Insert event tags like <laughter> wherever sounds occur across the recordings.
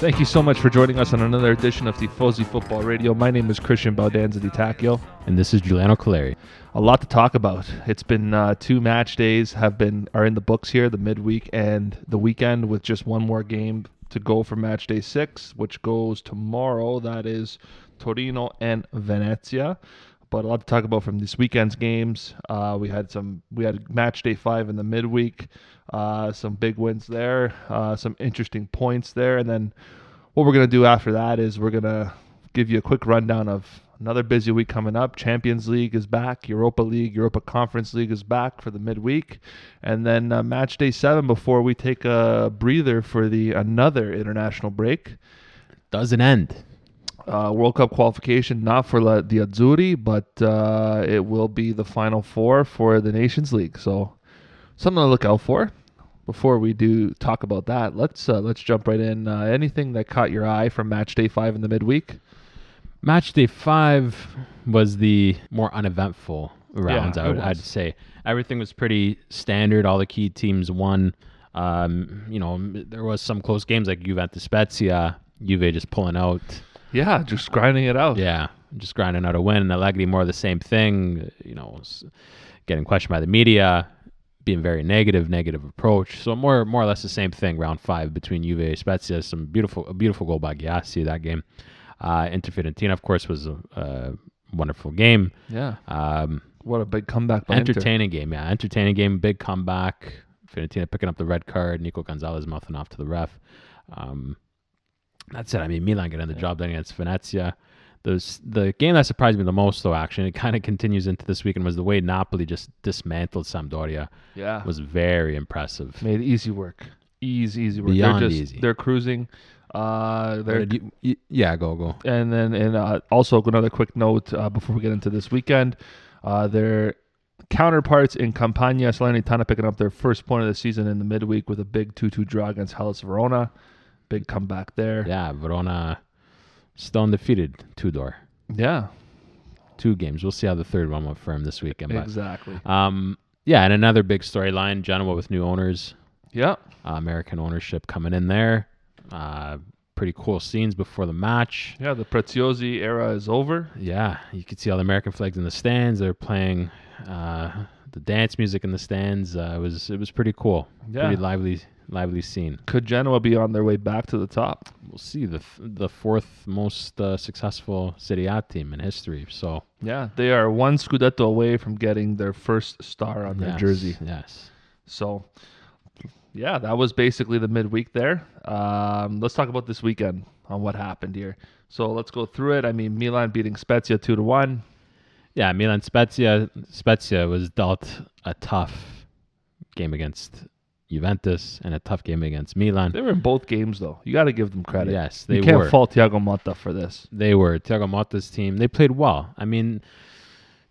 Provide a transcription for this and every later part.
Thank you so much for joining us on another edition of the Tifosi Football Radio. My name is Christian Baldanza Di Tacchio. And this is Giuliano Caleri. A lot to talk about. It's been uh, two match days have been are in the books here, the midweek and the weekend, with just one more game to go for match day six, which goes tomorrow. That is Torino and Venezia. But a lot to talk about from this weekend's games. Uh, we had some. We had match day five in the midweek. Uh, some big wins there. Uh, some interesting points there, and then what we're gonna do after that is we're gonna give you a quick rundown of another busy week coming up. Champions League is back. Europa League, Europa Conference League is back for the midweek, and then uh, match day seven before we take a breather for the another international break. Doesn't end. Uh, World Cup qualification not for la, the Azzurri, but uh, it will be the final four for the Nations League. So something to look out for. Before we do talk about that, let's uh, let's jump right in. Uh, anything that caught your eye from match day five in the midweek? Match day five was the more uneventful rounds. Yeah, I would. I'd say everything was pretty standard. All the key teams won. Um, you know, there was some close games like Juventus Spezia, Juve just pulling out. Yeah, just grinding it out. Yeah, just grinding out a win. And Allegri more of the same thing. You know, getting questioned by the media, being very negative, negative approach. So more more or less the same thing. Round five between Juve and Spezia. Some beautiful a beautiful goal by Gyasi that game. Uh, Inter Fiorentina, of course, was a, a wonderful game. Yeah. Um, What a big comeback by Inter. entertaining game, yeah, entertaining game. Big comeback. Fiorentina picking up the red card. Nico Gonzalez mouthing off to the ref. Um, that's it. I mean, Milan getting the job done against Venezia. Those, the game that surprised me the most, though, actually, and it kind of continues into this weekend, was the way Napoli just dismantled Sampdoria. Yeah. Was very impressive. Made easy work. Easy, easy work. Beyond they're just easy. they're cruising. Uh, they're you- yeah, go go. and then and uh, also another quick note uh, before we get into this weekend, uh, their counterparts in Campania Salernitana picking up their first point of the season in the midweek with a big two-two draw against Hellas Verona. Big comeback there. Yeah, Verona still undefeated. Two door, Yeah, two games. We'll see how the third one went for him this weekend. But exactly. um, yeah, and another big storyline: Genoa with new owners. Yeah, uh, American ownership coming in there. Uh, pretty cool scenes before the match. yeah. The Preziosi era is over. Yeah, you could see all the American flags in the stands. They're playing uh, the dance music in the stands. Uh, it was it was pretty cool. Yeah. Pretty lively lively scene. Could Genoa be on their way back to the top? We'll see the th- the fourth most uh, successful Serie A team in history. So Yeah, they are one Scudetto away from getting their first star on their yes, jersey. Yes. So, yeah, that was basically the midweek there. Um, let's talk about this weekend on what happened here. So let's go through it. I mean, Milan beating Spezia two to one. Yeah, Milan Spezia Spezia was dealt a tough game against Juventus and a tough game against Milan. They were in both games though. You got to give them credit. Yes, they were. you can't were. fault Thiago Motta for this. They were Thiago Motta's team. They played well. I mean,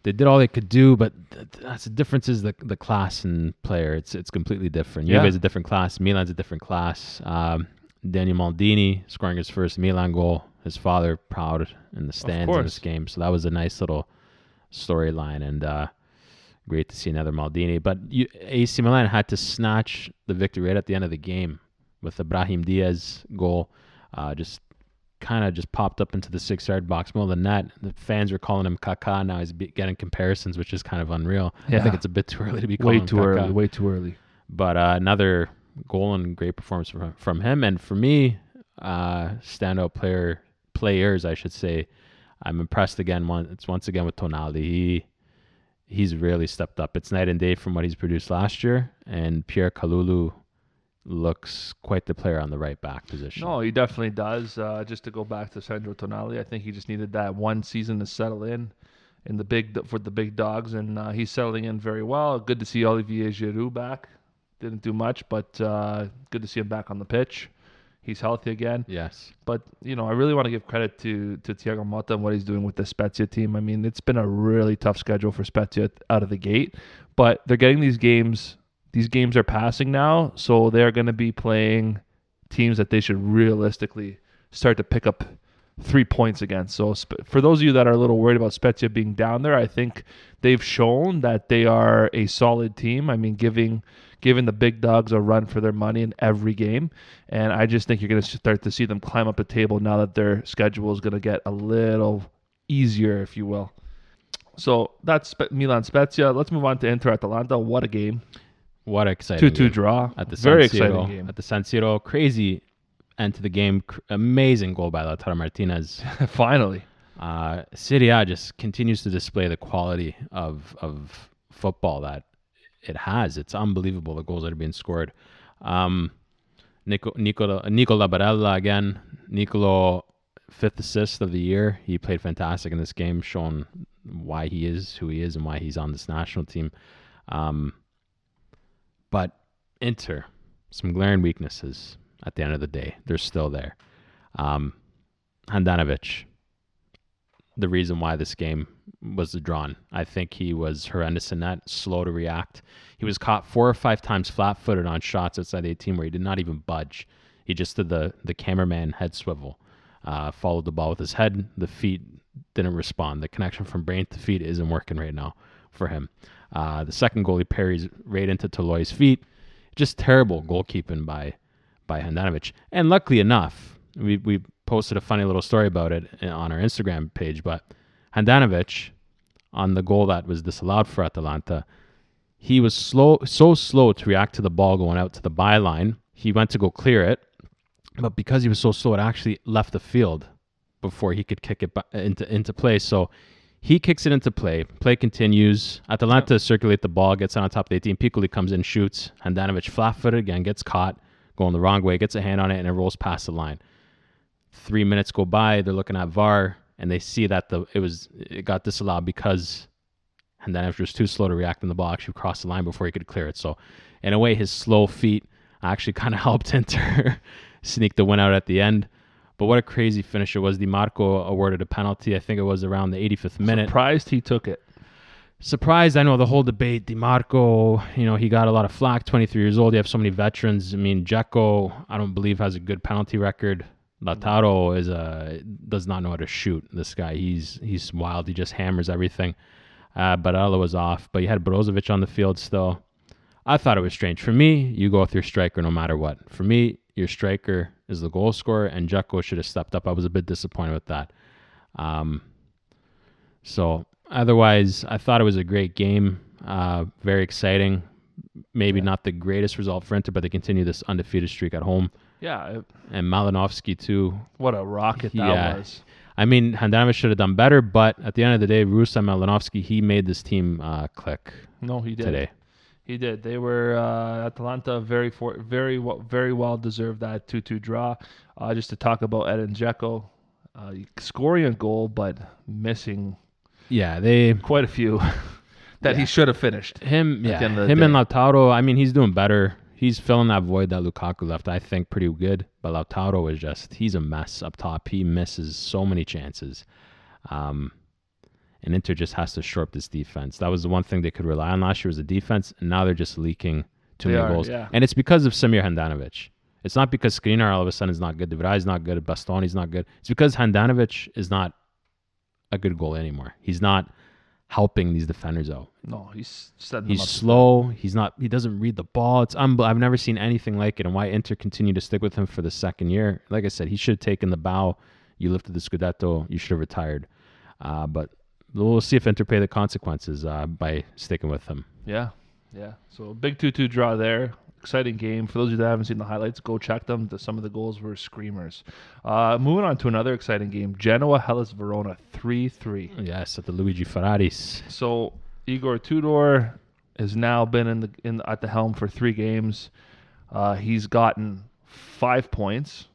they did all they could do, but th- th- that's the difference is the the class and player. It's it's completely different. Yeah. Juve's a different class. Milan's a different class. Um, Daniel Maldini scoring his first Milan goal. His father proud in the stands in this game. So that was a nice little storyline and uh, great to see another Maldini. But you, AC Milan had to snatch the victory right at the end of the game with the Brahim Diaz goal. Uh, just kind of just popped up into the six yard box, of the net. The fans were calling him Kaká. Now he's getting comparisons, which is kind of unreal. I think it's a bit too early to be calling Way too Kaká. early. Way too early. But uh, another goal and great performance from, from him. And for me, uh, standout player players, I should say. I'm impressed again. It's once again with Tonali. He he's really stepped up. It's night and day from what he's produced last year. And Pierre Kalulu looks quite the player on the right back position. No, he definitely does. Uh, just to go back to Sandro Tonali, I think he just needed that one season to settle in in the big for the big dogs, and uh, he's settling in very well. Good to see Olivier Giroud back. Didn't do much, but uh, good to see him back on the pitch. He's healthy again. Yes. But you know, I really want to give credit to to Thiago Motta and what he's doing with the Spezia team. I mean, it's been a really tough schedule for Spezia out of the gate, but they're getting these games. These games are passing now, so they're going to be playing teams that they should realistically start to pick up three points against. So for those of you that are a little worried about Spezia being down there, I think they've shown that they are a solid team. I mean, giving giving the big dogs a run for their money in every game. And I just think you're going to start to see them climb up the table now that their schedule is going to get a little easier, if you will. So that's Milan Spezia. Let's move on to Inter Atalanta. What a game! What exciting 2 2 draw. at the Very San Siro, exciting game. At the San Siro, crazy end to the game. Amazing goal by Lautaro Martinez. <laughs> Finally. Uh, Serie A just continues to display the quality of of football that it has. It's unbelievable the goals that are being scored. Um, Nico Nicola Nicola Barella again. Nicolo fifth assist of the year. He played fantastic in this game, showing why he is who he is and why he's on this national team. Um, but Inter, some glaring weaknesses at the end of the day. They're still there. Um, Handanovic, the reason why this game was the drawn. I think he was horrendous in that, slow to react. He was caught four or five times flat footed on shots outside the 18 where he did not even budge. He just did the, the cameraman head swivel, uh, followed the ball with his head. The feet didn't respond. The connection from brain to feet isn't working right now for him. Uh, the second goal, he parries right into Toloi's feet. Just terrible goalkeeping by by Handanovic. And luckily enough, we, we posted a funny little story about it on our Instagram page, but Handanovic, on the goal that was disallowed for Atalanta, he was slow, so slow to react to the ball going out to the byline. He went to go clear it, but because he was so slow, it actually left the field before he could kick it into into play. So he kicks it into play. Play continues. Atalanta circulate the ball, gets on top of the 18. Piccoli comes in, shoots. Handanovic flat-footed again, gets caught, going the wrong way, gets a hand on it, and it rolls past the line. Three minutes go by. They're looking at VAR, and they see that the it was it got disallowed because and then after it was too slow to react, in the box, actually crossed the line before he could clear it. So, in a way, his slow feet actually <laughs> kind of helped Inter <laughs> sneak the win out at the end. But what a crazy finish it was. Dimarco awarded a penalty. I think it was around the 85th minute. Surprised he took it. Surprised, I know the whole debate. Dimarco, you know, he got a lot of flack. 23 years old. You have so many veterans. I mean, Dzeko, I don't believe has a good penalty record. Lautaro is a does not know how to shoot. This guy, he's he's wild. He just hammers everything. Uh, Barella was off, but you had Brozovic on the field still. I thought it was strange. For me, you go with your striker no matter what. For me, your striker is the goal scorer, and Dzeko should have stepped up. I was a bit disappointed with that. Um, so otherwise, I thought it was a great game. Uh, very exciting. Maybe Yeah. not the greatest result for Inter, but they continue this undefeated streak at home. Yeah, it- And Malinovskyi too. what a rocket that Yeah. was. I mean, Handanovic should have done better, but at the end of the day, Ruslan Malinovskyi, he made this team uh, click No, he did. today. He did. They were uh, Atalanta very for very well, very well deserved that two two draw. Uh, just to talk about Edin Dzeko, uh, scoring a goal but missing Yeah, they quite a few <laughs> that he should have finished. him yeah the end of the him and Lautaro. I mean, he's doing better. He's filling that void that Lukaku left. I think pretty good. But Lautaro is just he's a mess up top. He misses so many chances. Um, and Inter just has to shore up this defense. That was the one thing they could rely on last year was the defense, and now they're just leaking too They many are, goals. yeah. And it's because of Samir Handanovic. It's not because Skriniar all of a sudden is not good. De Vrij is not good. Bastoni's not good. It's because Handanovic is not a good goal anymore. He's not helping these defenders out. No, he's He's slow. He's not. He doesn't read the ball. It's unbel- I've never seen anything like it. And why Inter continue to stick with him for the second year? Like I said, he should have taken the bow. You lifted the Scudetto. You should have retired. Uh, but we'll see if Inter pay the consequences uh, by sticking with him. Yeah, yeah. So big two-two draw there. Exciting game. For those of you that haven't seen the highlights, go check them. The, some of the goals were screamers. Uh, moving on to another exciting game: Genoa Hellas Verona three-three. Yes, at the Luigi Ferraris. So Igor Tudor has now been in the in at the helm for three games. Uh, he's gotten five points.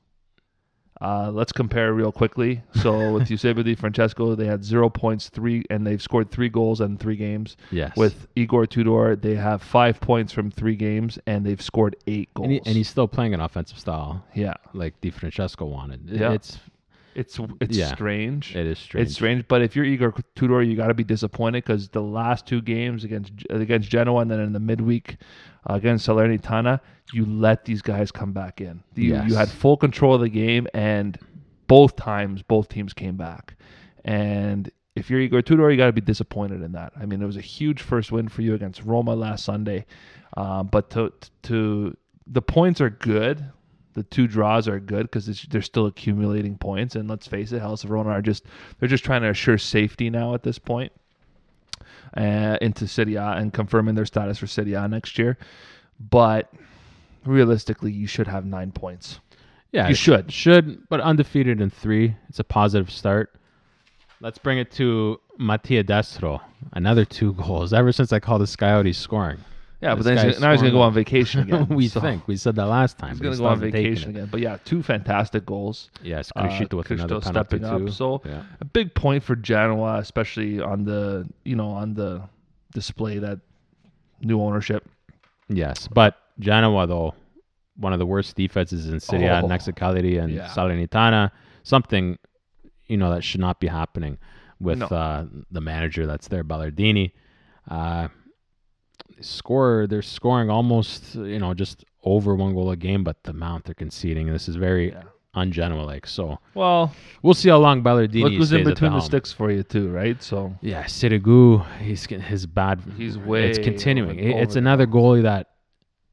Uh, let's compare real quickly. So <laughs> with Eusebio Di Francesco, they had zero points, three, and they've scored three goals in three games. Yes. With Igor Tudor, they have five points from three games, and they've scored eight goals. and, he, and he's still playing an offensive style yeah, like Di Francesco wanted. It- Yeah. It's it's it's Yeah. strange. it is strange. It's strange, but if you're Igor Tudor, you got to be disappointed because the last two games against against Genoa and then in the midweek uh, against Salernitana, you let these guys come back in. You, Yes. you had full control of the game, and both times both teams came back. And if you're Igor Tudor, you got to be disappointed in that. I mean, it was a huge first win for you against Roma last Sunday. Um, but to to the points are good. The two draws are good because they're still accumulating points. And let's face it, Hellas Verona are just they're just trying to assure safety now at this point uh, into Serie A and confirming their status for Serie A next year. But realistically, you should have nine points. Yeah, You should. should, but undefeated in three. It's a positive start. Let's bring it to Mattia Destro. Another two goals. Ever since I called this guy out, he's scoring. Yeah, but then he's, gonna- now he's going to go on vacation again. <laughs> we so think we said that last time. he's going to go on vacation again. But yeah, two fantastic goals. Yes, Uh, Criscito with another stepping up. too. So yeah. a big point for Genoa, especially on the you know on the display that new ownership. Yes, but Genoa though, one of the worst defenses in Serie A Oh. next to Cagliari and Yeah. Salernitana. Something, you know, that should not be happening with No. uh, the manager that's there, Ballardini. Uh, score, they're scoring almost, you know, just over one goal a game, but the amount they're conceding, this is very Yeah. like. So Well, we'll see how long Ballardini look who's stays in between the, helm. sticks for you too, right? So Yeah, Sirigu, he's getting his bad. He's way It's continuing. over- It- it's over another goalie that,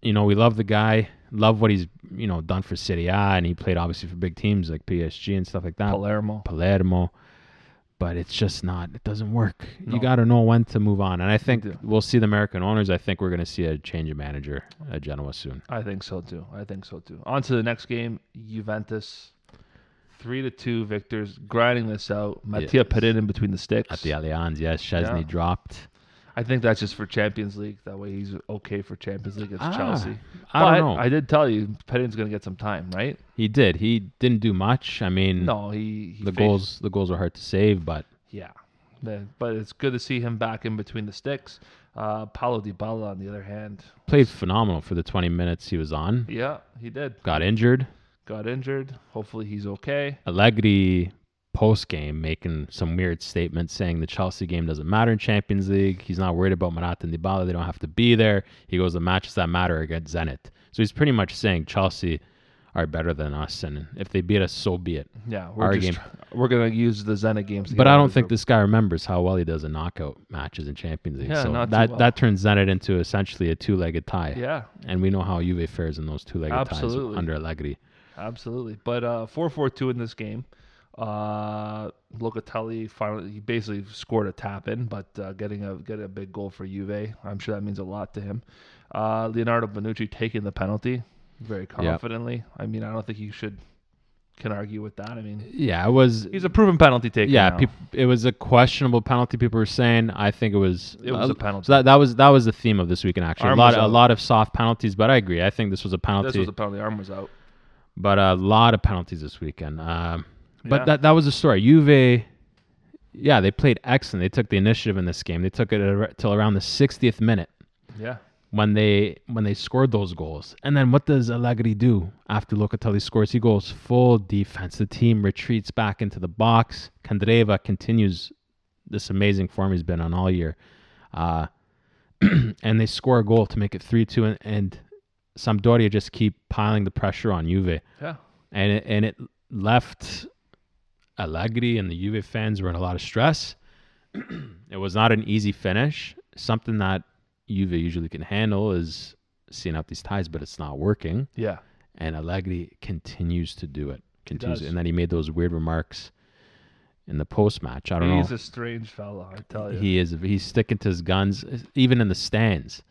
you know, we love the guy, love what he's you know done for Serie A, and he played obviously for big teams like PSG and stuff like that. Palermo. Palermo, but it's just not. It doesn't work. No. You got to know when to move on, and I think do. we'll see the American owners. I think we're going to see a change of manager at Genoa soon. I think so too. I think so too. On to the next game, Juventus. Three to two victors, grinding this out. Mattia Yes. put in between the sticks. At the Allianz, yes, Szczesny Yeah. dropped. I think that's just for Champions League. That way he's okay for Champions League against Ah, Chelsea. I but don't know. I did tell you Perin's going to get some time, right? he did. He didn't do much. I mean, No, he, he the faced- goals the goals were hard to save, but Yeah, but it's good to see him back in between the sticks. Uh, Paulo Dybala, on the other hand, played phenomenal for the 20 minutes he was on. yeah, he did. Got injured. Got injured. Hopefully he's okay. Allegri post game making some weird statements saying the Chelsea game doesn't matter in Champions League. He's not worried about Morata and Dybala. They don't have to be there. He goes, the matches that matter are against Zenit. So he's pretty much saying Chelsea are better than us, and if they beat us, so be it. Yeah, we're Our just game. we're gonna use the Zenit games. But I don't think group. this guy remembers how well he does in knockout matches in Champions League. Yeah, so not that well. that turns Zenit into essentially a two-legged tie. Yeah, And we know how Juve fares in those two-legged Absolutely. ties under Allegri. absolutely. But uh, four four two in this game. Uh, Locatelli finally he basically scored a tap in, but uh, getting a getting a big goal for Juve. I'm sure that means a lot to him. Uh, Leonardo Bonucci taking the penalty very confidently. I mean, I don't think you should can argue with that. I mean, Yeah, it was he's a proven penalty taker. yeah, peop, it was a questionable penalty. People were saying. I think it was. It was uh, a penalty. So that, that was that was the theme of this weekend. Actually, Arm a lot a lot of soft penalties, but I agree. I think this was a penalty. this was a penalty. Arm was out. but a lot of penalties this weekend. Um, but Yeah. that that was the story. Juve, yeah, they played excellent. They took the initiative in this game. They took it ar- till around the 60th minute Yeah, when they when they scored those goals. And then what does Allegri do after Locatelli scores? He goes full defense. The team retreats back into the box. Candreva continues this amazing form he's been on all year. Uh, <clears throat> and they score a goal to make it 3-2 and, and Sampdoria just keep piling the pressure on Juve. yeah. And it, and it left Allegri and the Juve fans were in a lot of stress. it was not an easy finish. Something that Juve usually can handle is seeing out these ties, but it's not working. Yeah. And Allegri continues to do it. Continues, and then he made those weird remarks in the post match. I don't He's know. He's a strange fella, I tell you. He is. He's sticking to his guns, even in the stands.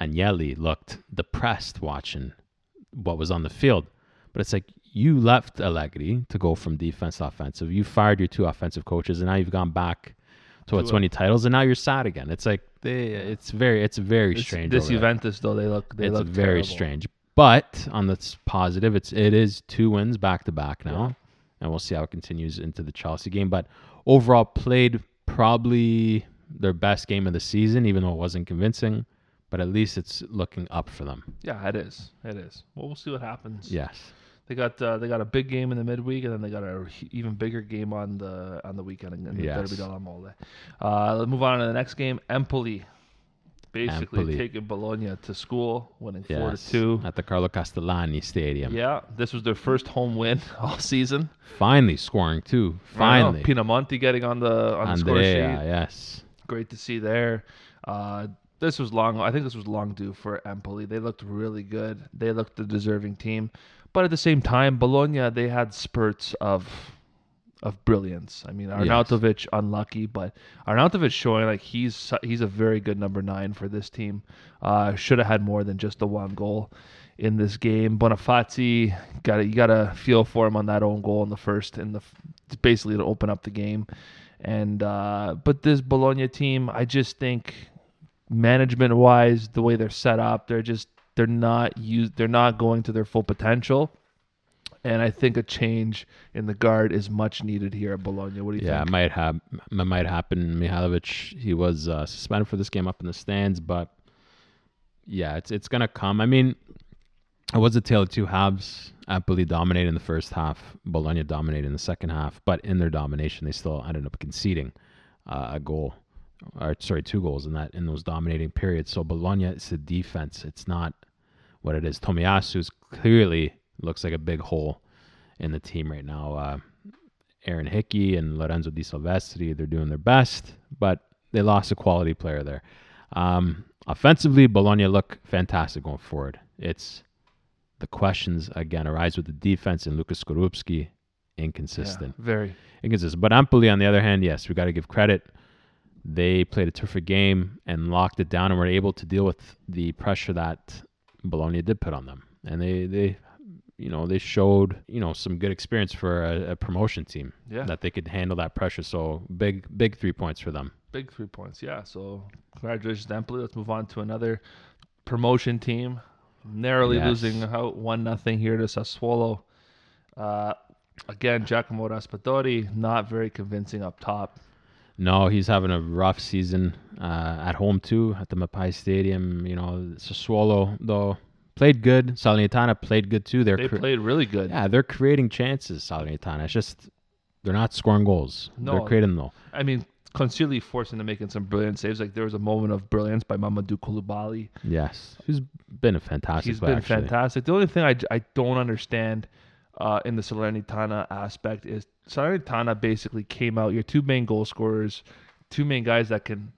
Agnelli looked depressed watching what was on the field, but it's like you left Allegri to go from defense to offensive. You fired your two offensive coaches, and now you've gone back to what twenty titles, and now you're sad again. It's like they. It's very. It's very This- strange. This over there. Juventus, though, they look they it's look very terrible. strange. But on the positive, it's it is two wins back to back now, Yeah. and we'll see how it continues into the Chelsea game. But overall, played probably their best game of the season, even though it wasn't convincing. But at least it's looking up for them. Yeah, it is. It is. Well, we'll see what happens. Yes. They got uh, they got a big game in the midweek, and then they got a even bigger game on the on the weekend in the Yes. Derby della Mole. Uh, let's move on to the next game. Empoli, basically Empoli. taking Bologna to school, winning four to two At the Carlo Castellani Stadium. Yeah, this was their first home win <laughs> all season. Finally scoring too. Finally. Pinamonti getting on the on the score sheet. yes. Great to see there. Uh, this was long. I think this was long due for Empoli. They looked really good. They looked the deserving team, but at the same time, Bologna they had spurts of of brilliance. I mean, Arnautovic unlucky, but Arnautovic showing like he's he's a very good number nine for this team. Uh, should have had more than just the one goal in this game. Bonifazi got you got to feel for him on that own goal in the first in the basically to open up the game. And uh, but this Bologna team, I just think management wise, the way they're set up, they're just they're not used they're not going to their full potential. And I think a change in the guard is much needed here at Bologna. What do you yeah, think? Yeah, it might have it might happen. Mihajlovic, he was uh, suspended for this game up in the stands, but yeah, it's it's gonna come. I mean, it was a tale of two halves. Empoli dominated in the first half. Bologna dominated in the second half, but in their domination, they still ended up conceding uh, a goal, or sorry, two goals in that in those dominating periods. So Bologna, it's the defense. It's not what it is. Tomiyasu's clearly looks like a big hole in the team right now. Uh, Aaron Hickey and Lorenzo De Silvestri, they're doing their best, but they lost a quality player there. Um, offensively, Bologna look fantastic going forward. It's the questions again arise with the defense and Lucas Skorupski, inconsistent. Yeah, very. Inconsistent. But Empoli, on the other hand, yes, we got to give credit. They played a terrific game and locked it down and were able to deal with the pressure that Bologna did put on them. And they, they you know, they showed, you know, some good experience for a, a promotion team Yeah. that they could handle that pressure. So big, big three points for them. Big three points, yeah. So congratulations to Empoli. Let's move on to another promotion team. Narrowly Yes. losing out one nothing here to Sassuolo. Uh, again, Giacomo Raspadori not very convincing up top. No, he's having a rough season uh, at home too at the Mapei Stadium. You know, Sassuolo though played good. Salernitana played good too. They're They cre- played really good. yeah, they're creating chances. Salernitana. It's just they're not scoring goals. No. They're creating though. I mean, Consigli forced into making some brilliant saves. Like there was a moment of brilliance by Mamadou Coulibaly. Yes, he's been a fantastic. He's player, been actually. fantastic. The only thing I, I don't understand uh, in the Salernitana aspect is Salernitana basically came out. Your two main goal scorers, two main guys that can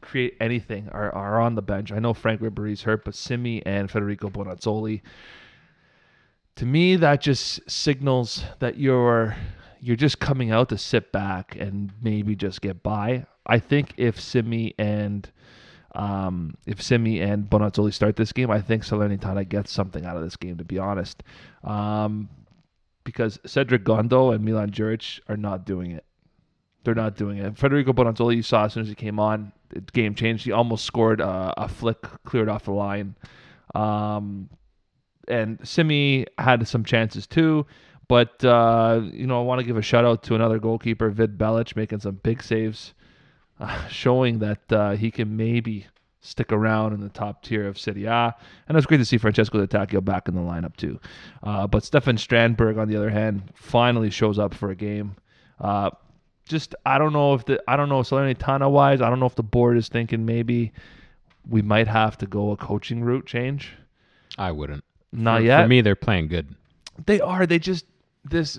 create anything are, are on the bench. I know Franck Ribéry's hurt, but Simy and Federico Bonazzoli. To me, that just signals that you're you're just coming out to sit back and maybe just get by. I think if Simy and um, if Simy and Bonazzoli start this game, I think Salernitana gets something out of this game. To be honest, um, because Cedric Gondo and Milan Djuric are not doing it. They're not doing it. Federico Bonazzoli, you saw as soon as he came on, game changed. He almost scored uh, a flick cleared off the line. Um, and Simy had some chances too. But, uh, you know, I want to give a shout out to another goalkeeper, Vid Belec, making some big saves, uh, showing that uh, he can maybe stick around in the top tier of Serie A. And it was great to see Francesco Di Tacchio back in the lineup too. Uh, but Stefan Strandberg, on the other hand, finally shows up for a game. Uh, just I don't know if the I don't know Salernitana wise, I don't know if the board is thinking maybe we might have to go a coaching route change. I wouldn't. Not for, yet. For me, they're playing good. They are. They just this.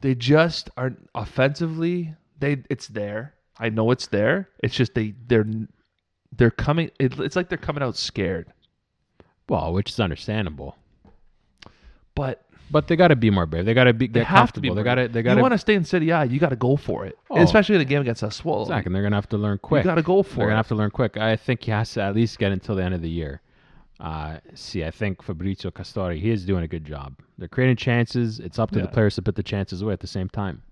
They just are offensively. They it's there. I know it's there. It's just they they're they're coming. It, it's like they're coming out scared. Well, which is understandable. But But they got to be more brave. They got to be they get have to be. They got to. They got to. want to stay in Serie A, you got to go for it. Oh. Especially in the game against Sassuolo. Exactly. And they're gonna have to learn quick. You got to go for it. They're gonna have to learn quick. I think he has to at least get until the end of the year. Uh, see, I think Fabrizio Castori he is doing a good job. They're creating chances. It's up to the players to put the chances away at the same time.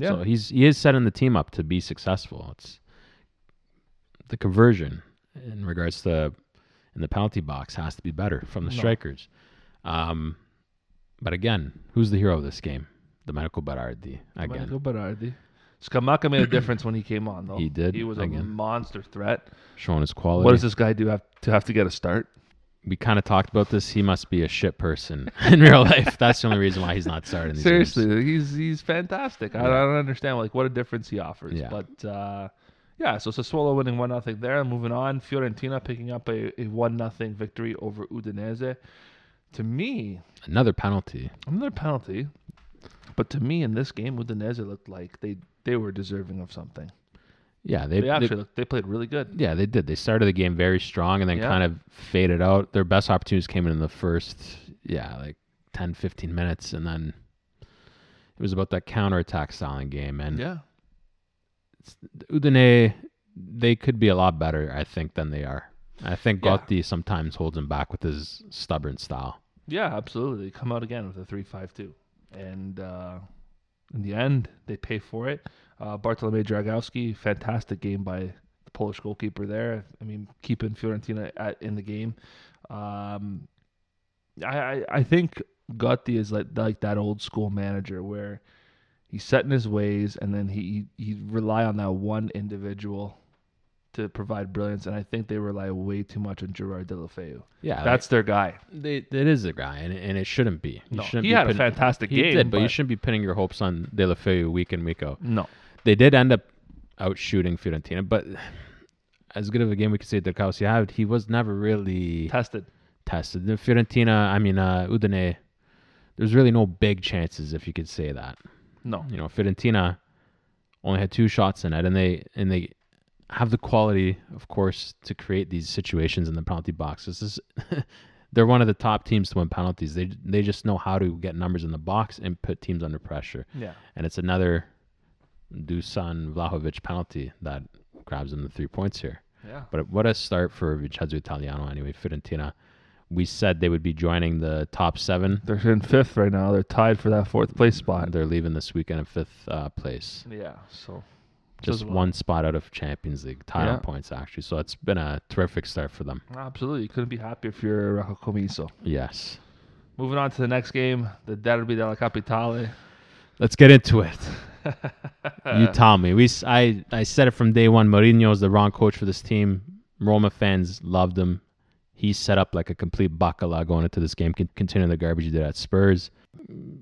Yeah. So he's he is setting the team up to be successful. It's the conversion in regards to in the penalty box has to be better from the No. strikers. Um, but again, who's the hero of this game? The Domenico Berardi again. Domenico Berardi. Scamacca made a <clears throat> difference when he came on, though. He did, He was a monster threat. showing his quality. What does this guy do have to have to get a start? We kind of talked about this. He must be a shit person <laughs> in real life. That's the only reason why he's not starting. These Seriously, games. he's he's fantastic. I, I don't understand like what a difference he offers. Yeah. But uh, yeah, so Sassuolo winning one nothing there. Moving on, Fiorentina picking up a, a one nothing victory over Udinese. To me, another penalty. another penalty. But to me, in this game, Udinese looked like they they were deserving of something. Yeah, They, they, they- actually looked, they played really good. yeah they did. They started the game very strong and then Yeah. kind of faded out. Their best opportunities came in the first, yeah, like 10, 15 minutes, and then it was about that counterattack styling game. And Yeah. Udine, they could be a lot better, I think, than they are. I think Yeah. Gotti sometimes holds him back with his stubborn style. Yeah, absolutely. They Come out again with a three-five-two, and uh, in the end, they pay for it. Uh, Bartolomei Dragowski, fantastic game by the Polish goalkeeper there. I mean, keeping Fiorentina at, in the game. Um, I, I I think Gotti is like like that old school manager where he's set in his ways, and then he he rely on that one individual to provide brilliance, and I think they rely way too much on Gerard Deulofeu. Yeah, That's their guy. they, it is a guy, and, and it shouldn't be. You No, shouldn't he be had a fantastic he game, did, but, you shouldn't be pinning your hopes on Deulofeu week in week out. No. They did end up out shooting Fiorentina, but as good of a game we could say Delcausi had, he was never really Tested. tested. The Fiorentina, I mean uh, Udine, there's really no big chances if you could say that. No. You know, Fiorentina only had two shots in it, and they and they have the quality, of course, to create these situations in the penalty box. This is <laughs> they're one of the top teams to win penalties. They they just know how to get numbers in the box and put teams under pressure. Yeah. And it's another Dusan Vlahovic penalty that grabs them the three points here. Yeah. But what a start for Vincenzo Italiano anyway. Fiorentina, we said they would be joining the top seven. They're in fifth right now. They're tied for that fourth place spot. They're leaving this weekend in fifth uh, place. Yeah. So just well. one spot out of Champions League tied Yeah. points actually. So it's been a terrific start for them. absolutely, you couldn't be happier if you're Rocco Commisso. Yes. Moving on to the next game, the Derby della Capitale. Let's get into it. You tell me. We I I said it from day one. Mourinho is the wrong coach for this team. Roma fans loved him. He set up like a complete bacala going into this game, continuing the garbage he did at Spurs.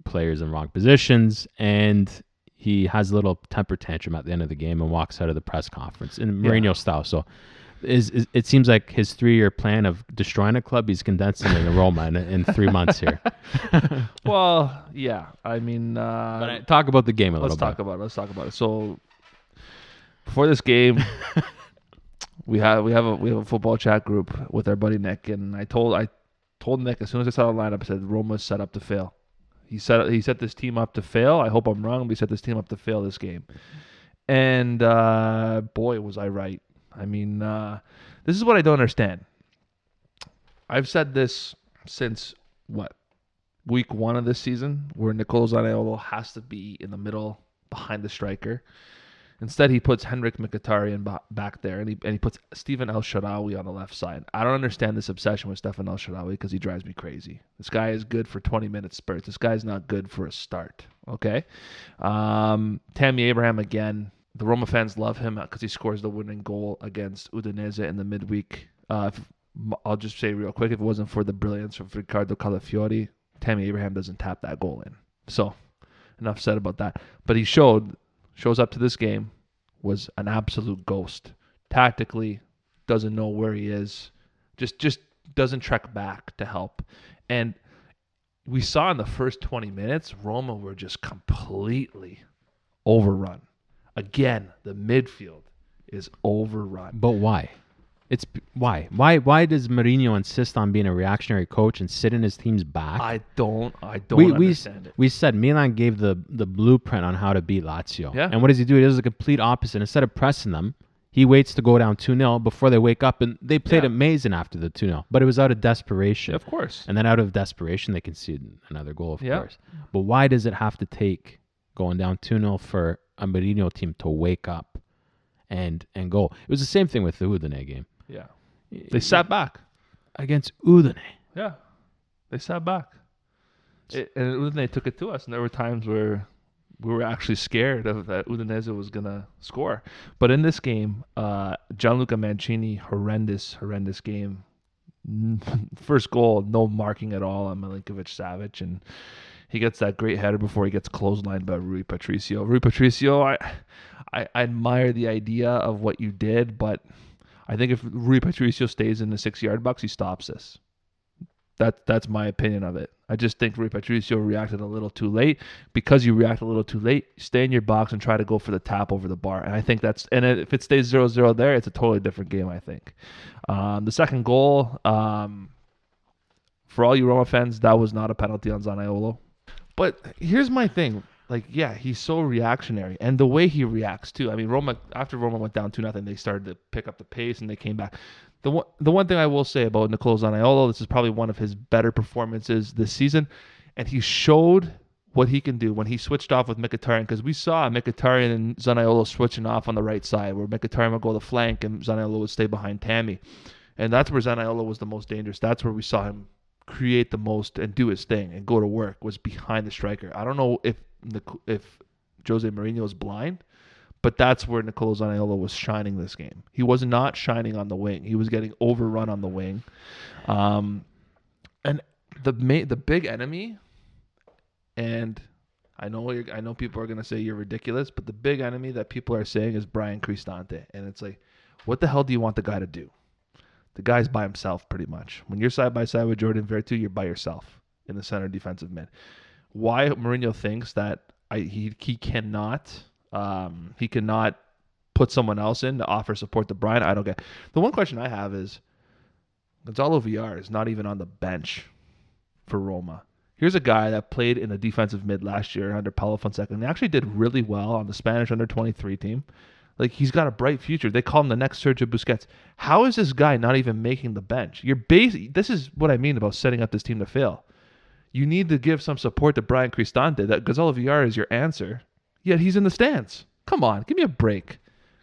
Players in wrong positions, and he has a little temper tantrum at the end of the game and walks out of the press conference in Yeah. Mourinho style. So. Is, is it seems like his three-year plan of destroying a club he's condensing in Roma in, in three months here. <laughs> well, yeah. I mean, uh, But I, talk about the game a little bit. let's little talk about it. Let's talk about it. So before this game, <laughs> we have we have a we have a football chat group with our buddy Nick, and I told I told Nick as soon as I saw the lineup, I said Roma's set up to fail. He set he set this team up to fail. I hope I'm wrong, but he set this team up to fail this game. And uh, boy, was I right. I mean, uh, this is what I don't understand. I've said this since what week one of this season, where Nicolo Zaniolo has to be in the middle behind the striker. Instead, he puts Henrik Mkhitaryan back there, and he and he puts Stephen El Shaarawy on the left side. I don't understand this obsession with Stephen El Shaarawy because he drives me crazy. This guy is good for 20 minute spurts. This guy's not good for a start. Okay, um, Tammy Abraham again. The Roma fans love him because he scores the winning goal against Udinese in the midweek. Uh, if- I'll just say real quick, if it wasn't for the brilliance of Riccardo Calafiori, Tammy Abraham doesn't tap that goal in. So, enough said about that. But he showed, shows up to this game, was an absolute ghost. Tactically, doesn't know where he is, just just doesn't trek back to help. And we saw in the first 20 minutes, Roma were just completely overrun. Again, the midfield is overrun. But why? It's why? Why? Why does Mourinho insist on being a reactionary coach and sit in his team's back? I don't, I don't we, we, it. we said Milan gave the, the blueprint on how to beat Lazio. Yeah. And what does he do? He does the complete opposite. Instead of pressing them, he waits to go down 2 0 before they wake up. And they played Yeah. amazing after the 2 0. But it was out of desperation. Of course. And then out of desperation, they conceded another goal, of Yeah. course. But why does it have to take going down 2 0 for a Mourinho team to wake up and and go? It was the same thing with the Udine game. Yeah. They sat back. against Udine. Yeah. They sat back. It, and Udinese took it to us, and there were times where we were actually scared of that Udinese was gonna score. But in this game, uh, Gianluca Mancini, horrendous, horrendous game. <laughs> First goal, no marking at all on Milinkovic Savic, and he gets that great header before he gets clotheslined by Rui Patricio. Rui Patricio, I, I, I admire the idea of what you did, but I think if Rui Patricio stays in the six yard box, he stops this. That that's my opinion of it. I just think Rui Patricio reacted a little too late. Because you react a little too late, stay in your box and try to go for the tap over the bar. And I think that's and if it stays 0-0 there, it's a totally different game. I think. Um, the second goal, um, for all you Roma fans, that was not a penalty on Zaniolo. But here's my thing. Like, yeah, he's so reactionary, and the way he reacts too. I mean, Roma after Roma went down two nothing, they started to pick up the pace and they came back. The one, the one thing I will say about Nicolo Zaniolo, this is probably one of his better performances this season, and he showed what he can do when he switched off with Mkhitaryan because we saw Mkhitaryan and Zaniolo switching off on the right side where Mkhitaryan would go the flank and Zaniolo would stay behind Tammy, and that's where Zaniolo was the most dangerous. That's where we saw him create the most and do his thing and go to work was behind the striker. I don't know if if Jose Mourinho is blind, but that's where Nicolo Zaniolo was shining this game. He was not shining on the wing. He was getting overrun on the wing. Um, and the ma- the big enemy, and I know I know people are gonna say you're ridiculous, but the big enemy that people are saying is Bryan Cristante, and it's like, what the hell do you want the guy to do? The guy's by himself pretty much. When you're side by side with Jordan Veretout, you're by yourself in the center defensive mid why Mourinho thinks that I, he he cannot um, he cannot put someone else in to offer support to Bryan. I don't get. The one question I have is Gonzalo Villar is not even on the bench for Roma. Here's a guy that played in the defensive mid last year under Paulo Fonseca and actually did really well on the Spanish under 23 team. Like he's got a bright future. They call him the next Sergio Busquets. How is this guy not even making the bench? You're base. This is what I mean about setting up this team to fail you need to give some support to Bryan Cristante. That Gonzalo Villar is your answer. Yet he's in the stands. Come on, give me a break.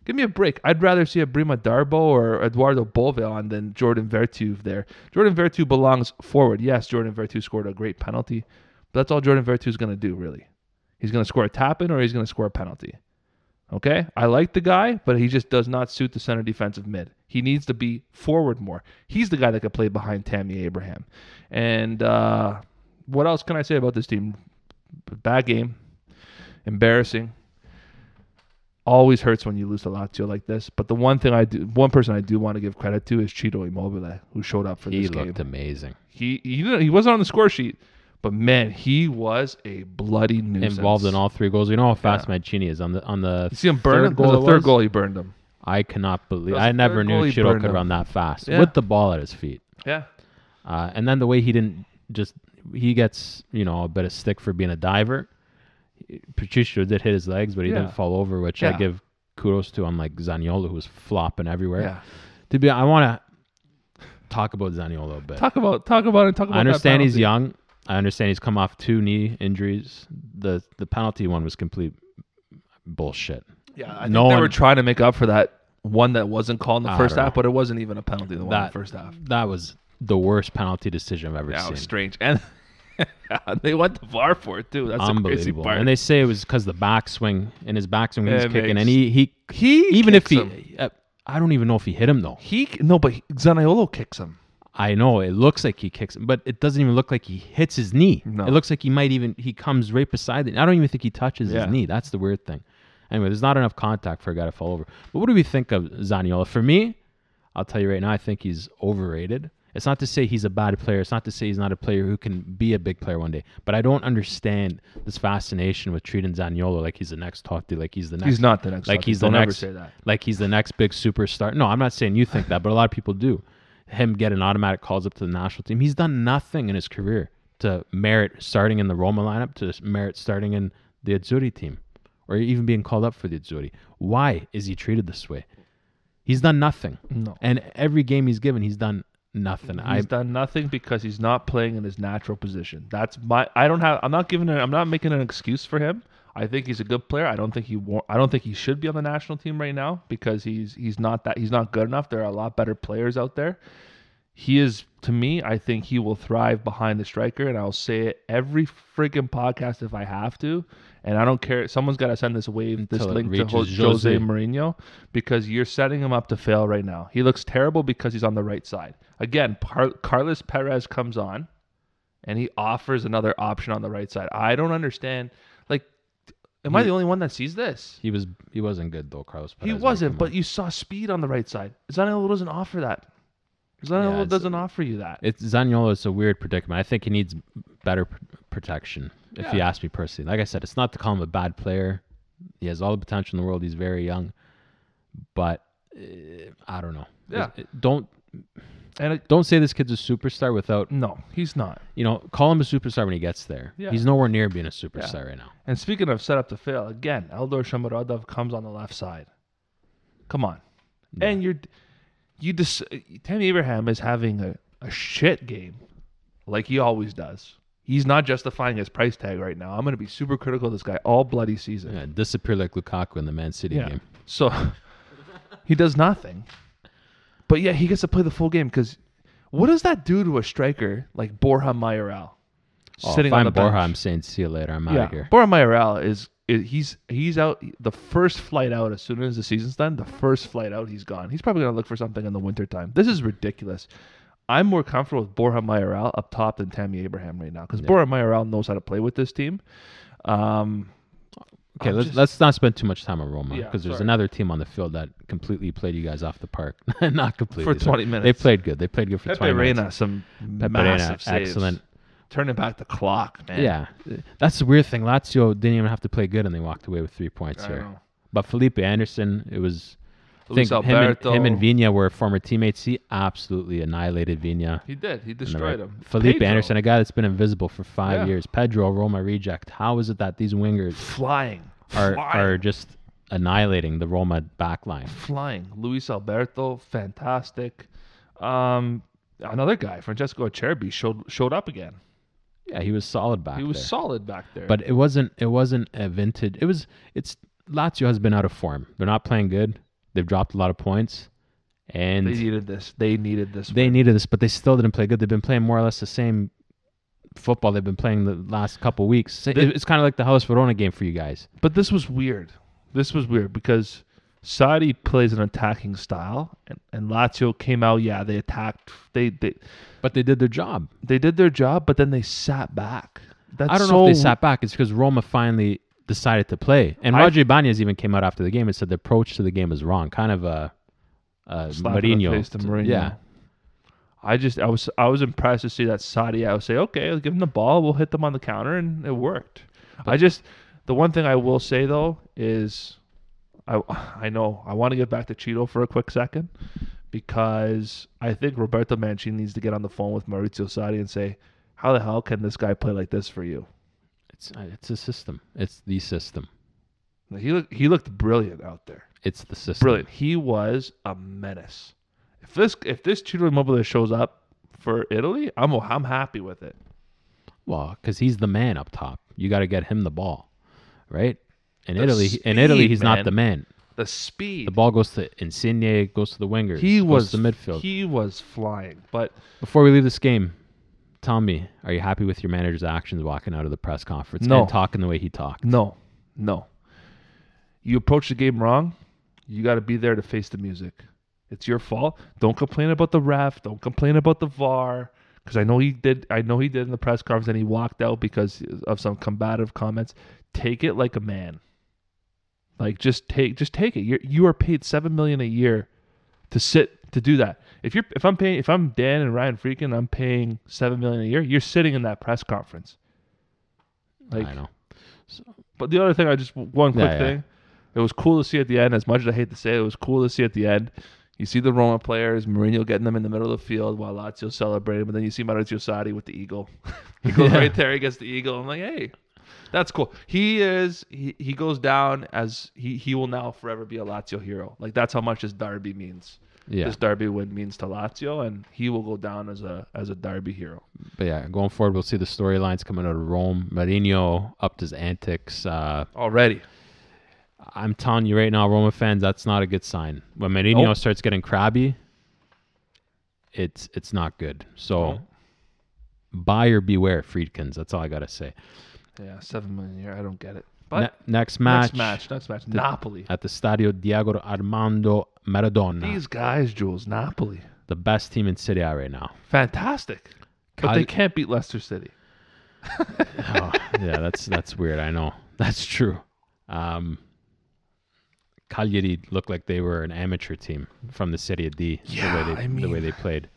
Give me a break. I'd rather see a Brima Darboe or Edoardo Bove on than Jordan Veretout there. Jordan Veretout belongs forward. Yes, Jordan Veretout scored a great penalty, but that's all Jordan Veretout is going to do, really. He's going to score a tap in or he's going to score a penalty. Okay? I like the guy, but he just does not suit the center defensive mid. He needs to be forward more. He's the guy that could play behind Tammy Abraham. And, uh, what else can I say about this team? Bad game, embarrassing. Always hurts when you lose a lot to Lazio like this. But the one thing I do, one person I do want to give credit to is Ciro Immobile, who showed up for he this game. He looked amazing. He he he wasn't on the score sheet, but man, he was a bloody nuisance. Involved in all three goals. You know how fast yeah. Mancini is on the on the. You see him burn third goal. The third goal, he burned him. I cannot believe. I never knew Ciro could him. run that fast yeah. with the ball at his feet. Yeah. Uh, and then the way he didn't just he gets you know a bit of stick for being a diver. Patricio did hit his legs, but he yeah. didn't fall over, which. I give kudos to. Unlike Zaniolo, who was flopping everywhere. Yeah. To be, I want to talk about Zaniolo a bit. Talk about talk about it. Talk about. I understand he's young. I understand he's come off two knee injuries. The the penalty one was complete bullshit. Yeah, I no they one, were trying to make up for that one that wasn't called in the first half, but it wasn't even a penalty. The one in the first half. That was the worst penalty decision I've ever yeah, seen. That was strange. And <laughs> they went to VAR for it too. That's unbelievable. And they say it was because the backswing in his backswing he was kicking, and he he he even if he, uh, I don't even know if he hit him though. He no, but Zaniolo kicks him. I know it looks like he kicks him, but it doesn't even look like he hits his knee. No. It looks like he might even he comes right beside it. I don't even think he touches yeah. his knee. That's the weird thing. Anyway, there's not enough contact for a guy to fall over. But what do we think of Zaniolo? For me, I'll tell you right now, I think he's overrated. It's not to say he's a bad player. It's not to say he's not a player who can be a big player one day. But I don't understand this fascination with treating Zaniolo like he's the next Totti, like he's the next. He's not the next. Like Totti. he's don't the next. say that. Like he's the next big superstar. No, I'm not saying you think that, but a lot of people do. Him getting automatic calls up to the national team. He's done nothing in his career to merit starting in the Roma lineup, to merit starting in the Azzurri team, or even being called up for the Azzurri. Why is he treated this way? He's done nothing. No. And every game he's given, he's done nothing. He's I've done nothing because he's not playing in his natural position. That's my. I don't have. I'm not giving. i I'm not making an excuse for him. I think he's a good player. I don't think he. I don't think he should be on the national team right now because he's he's not that. He's not good enough. There are a lot better players out there. He is to me. I think he will thrive behind the striker, and I'll say it every freaking podcast if I have to. And I don't care. Someone's got to send this wave, this link to Jose, Jose Mourinho because you're setting him up to fail right now. He looks terrible because he's on the right side. Again, Par- Carlos Perez comes on, and he offers another option on the right side. I don't understand. Am he, I the only one that sees this? He was. He wasn't good though, Carlos. Perez he wasn't, but you saw speed on the right side. Zaniolo doesn't offer that. Zaniolo yeah, doesn't offer you that. It's Zaniolo is a weird predicament. I think he needs better pr- protection. If you ask me personally, like I said, it's not to call him a bad player. He has all the potential in the world. He's very young, but uh, I don't know. Yeah. It- don't And it, don't say this kid's a superstar without no, he's not. you know call him a superstar when he gets there. Yeah. He's nowhere near being a superstar right now. And speaking of set up to fail, again, Eldor Shomurodov comes on the left side. Come on. Yeah. And you're you just Tammy Abraham is having a, a shit game like he always does. He's not justifying his price tag right now. I'm going to be super critical of this guy all bloody season. Yeah, disappear like Lukaku in the Man City Yeah. game. So <laughs> he does nothing. But yeah, he gets to play the full game because what does that do to a striker like Borja Mayoral? Oh, sitting if on I'm the Borja, bench? I'm saying see you later. I'm out yeah, of here. Borja Mayoral is, is he's he's out the first flight out as soon as the season's done. The first flight out, he's gone. He's probably gonna look for something in the wintertime. This is ridiculous. I'm more comfortable with Borja Mayoral up top than Tammy Abraham right now because Yeah. Borja Mayoral knows how to play with this team. Um, Okay, I'm let's just- let's not spend too much time on Roma Yeah, because there's sorry. another team on the field that completely played you guys off the park. <laughs> not completely for sorry. 20 minutes. They played good. They played good for Pepe 20 Reina, minutes. some Pepe Reina, massive saves. excellent. Turning back the clock, man. Yeah, that's the weird thing. Lazio didn't even have to play good, and they walked away with three points I here. know. But Felipe Anderson, it was. Luis think him and, Alberto. him and Vina were former teammates. He absolutely annihilated Vina. He did. He destroyed him. Felipe Pedro, Anderson, a guy that's been invisible for five Yeah. years. Pedro, Roma reject. How is it that these wingers flying, are flying, are just annihilating the Roma backline? flying. Luis Alberto, fantastic. Um, another guy, Francesco Acerbi, showed showed up again. Yeah, he was solid back he was there. solid back there. But it wasn't it wasn't a vintage. It was it's Lazio has been out of form. They're not playing good. They've dropped a lot of points, and they they, needed this. They needed this. win. needed this, but they still didn't play good. They've been playing more or less the same football they've been playing the last couple weeks. It- it's kind of like the Hellas Verona game for you guys. But this was weird. This was weird because Sarri plays an attacking style, and, and Lazio came out. Yeah, they attacked. They they But they did their job. they did their job, but then they sat back. That's I don't so know if they sat back. It's because Roma finally decided to play. And Roger Ibanez even came out after the game and said the approach to the game was wrong. Kind of a, a Mourinho. to Mourinho. Yeah. I just I was I was impressed to see that Sarri. I would say, okay, I'll give them the ball. We'll hit them on the counter, and it worked. I just the one thing I will say though is, I I know I want to get back to Ciro for a quick second because I think Roberto Mancini needs to get on the phone with Maurizio Sarri and say, how the hell can this guy play like this for you? It's uh, it's a system. It's the system. He looked he looked brilliant out there. It's the system. Brilliant. He was a menace. If this if this Ciro Immobile shows up for Italy, I'm I'm happy with it. Well, because he's the man up top. You got to get him the ball, right? In The Italy, in Italy, he's man. not the man. The speed. The ball goes to Insigne, goes to the wingers. he goes was to the midfield. He was flying. But Before we leave this game, tell me, are you happy with your manager's actions walking out of the press conference No. and talking the way he talked? no, no. You approach the game wrong. You got to be there to face the music. It's your fault. Don't complain about the ref. Don't complain about the VAR. Because I know he did. I know he did in the press conference, and he walked out because of some combative comments. Take it like a man. Like just take, just take it. You you are paid seven million a year to sit to do that. If you're if I'm paying if I'm Dan and Ryan Friedkin, I'm paying seven million a year. You're sitting in that press conference. Like, I know. but the other thing, I just one quick Yeah, yeah. thing. It was cool to see at the end. As much as I hate to say it, it was cool to see at the end. You see the Roma players, Mourinho getting them in the middle of the field while Lazio celebrating, but then you see Maurizio Sarri with the eagle. <laughs> he goes Yeah. right there, he gets the eagle. I'm like, hey, that's cool. He is he, he goes down as he he will now forever be a Lazio hero. Like that's how much this derby means. Yeah. This derby win means to Lazio, and he will go down as a as a derby hero. But yeah, going forward, we'll see the storylines coming out of Rome. Mourinho upped his antics. Uh, Already, I'm telling you right now, Roma fans, that's not a good sign. When Mourinho Nope. starts getting crabby, it's it's not good. So Nope. buy or beware, Friedkins. That's all I gotta say. yeah, seven million a year. I don't get it. But Ne- next match, next match, next match, Napoli. at the Stadio Diego Armando Maradona, These guys, Jules, Napoli, the best team in Serie A right now. fantastic, but Cal- they can't beat Leicester City. <laughs> oh, yeah, that's that's weird. I know <laughs> that's true. Um, Cagliari looked like they were an amateur team from the Serie D. Yeah, the way they I the way they played.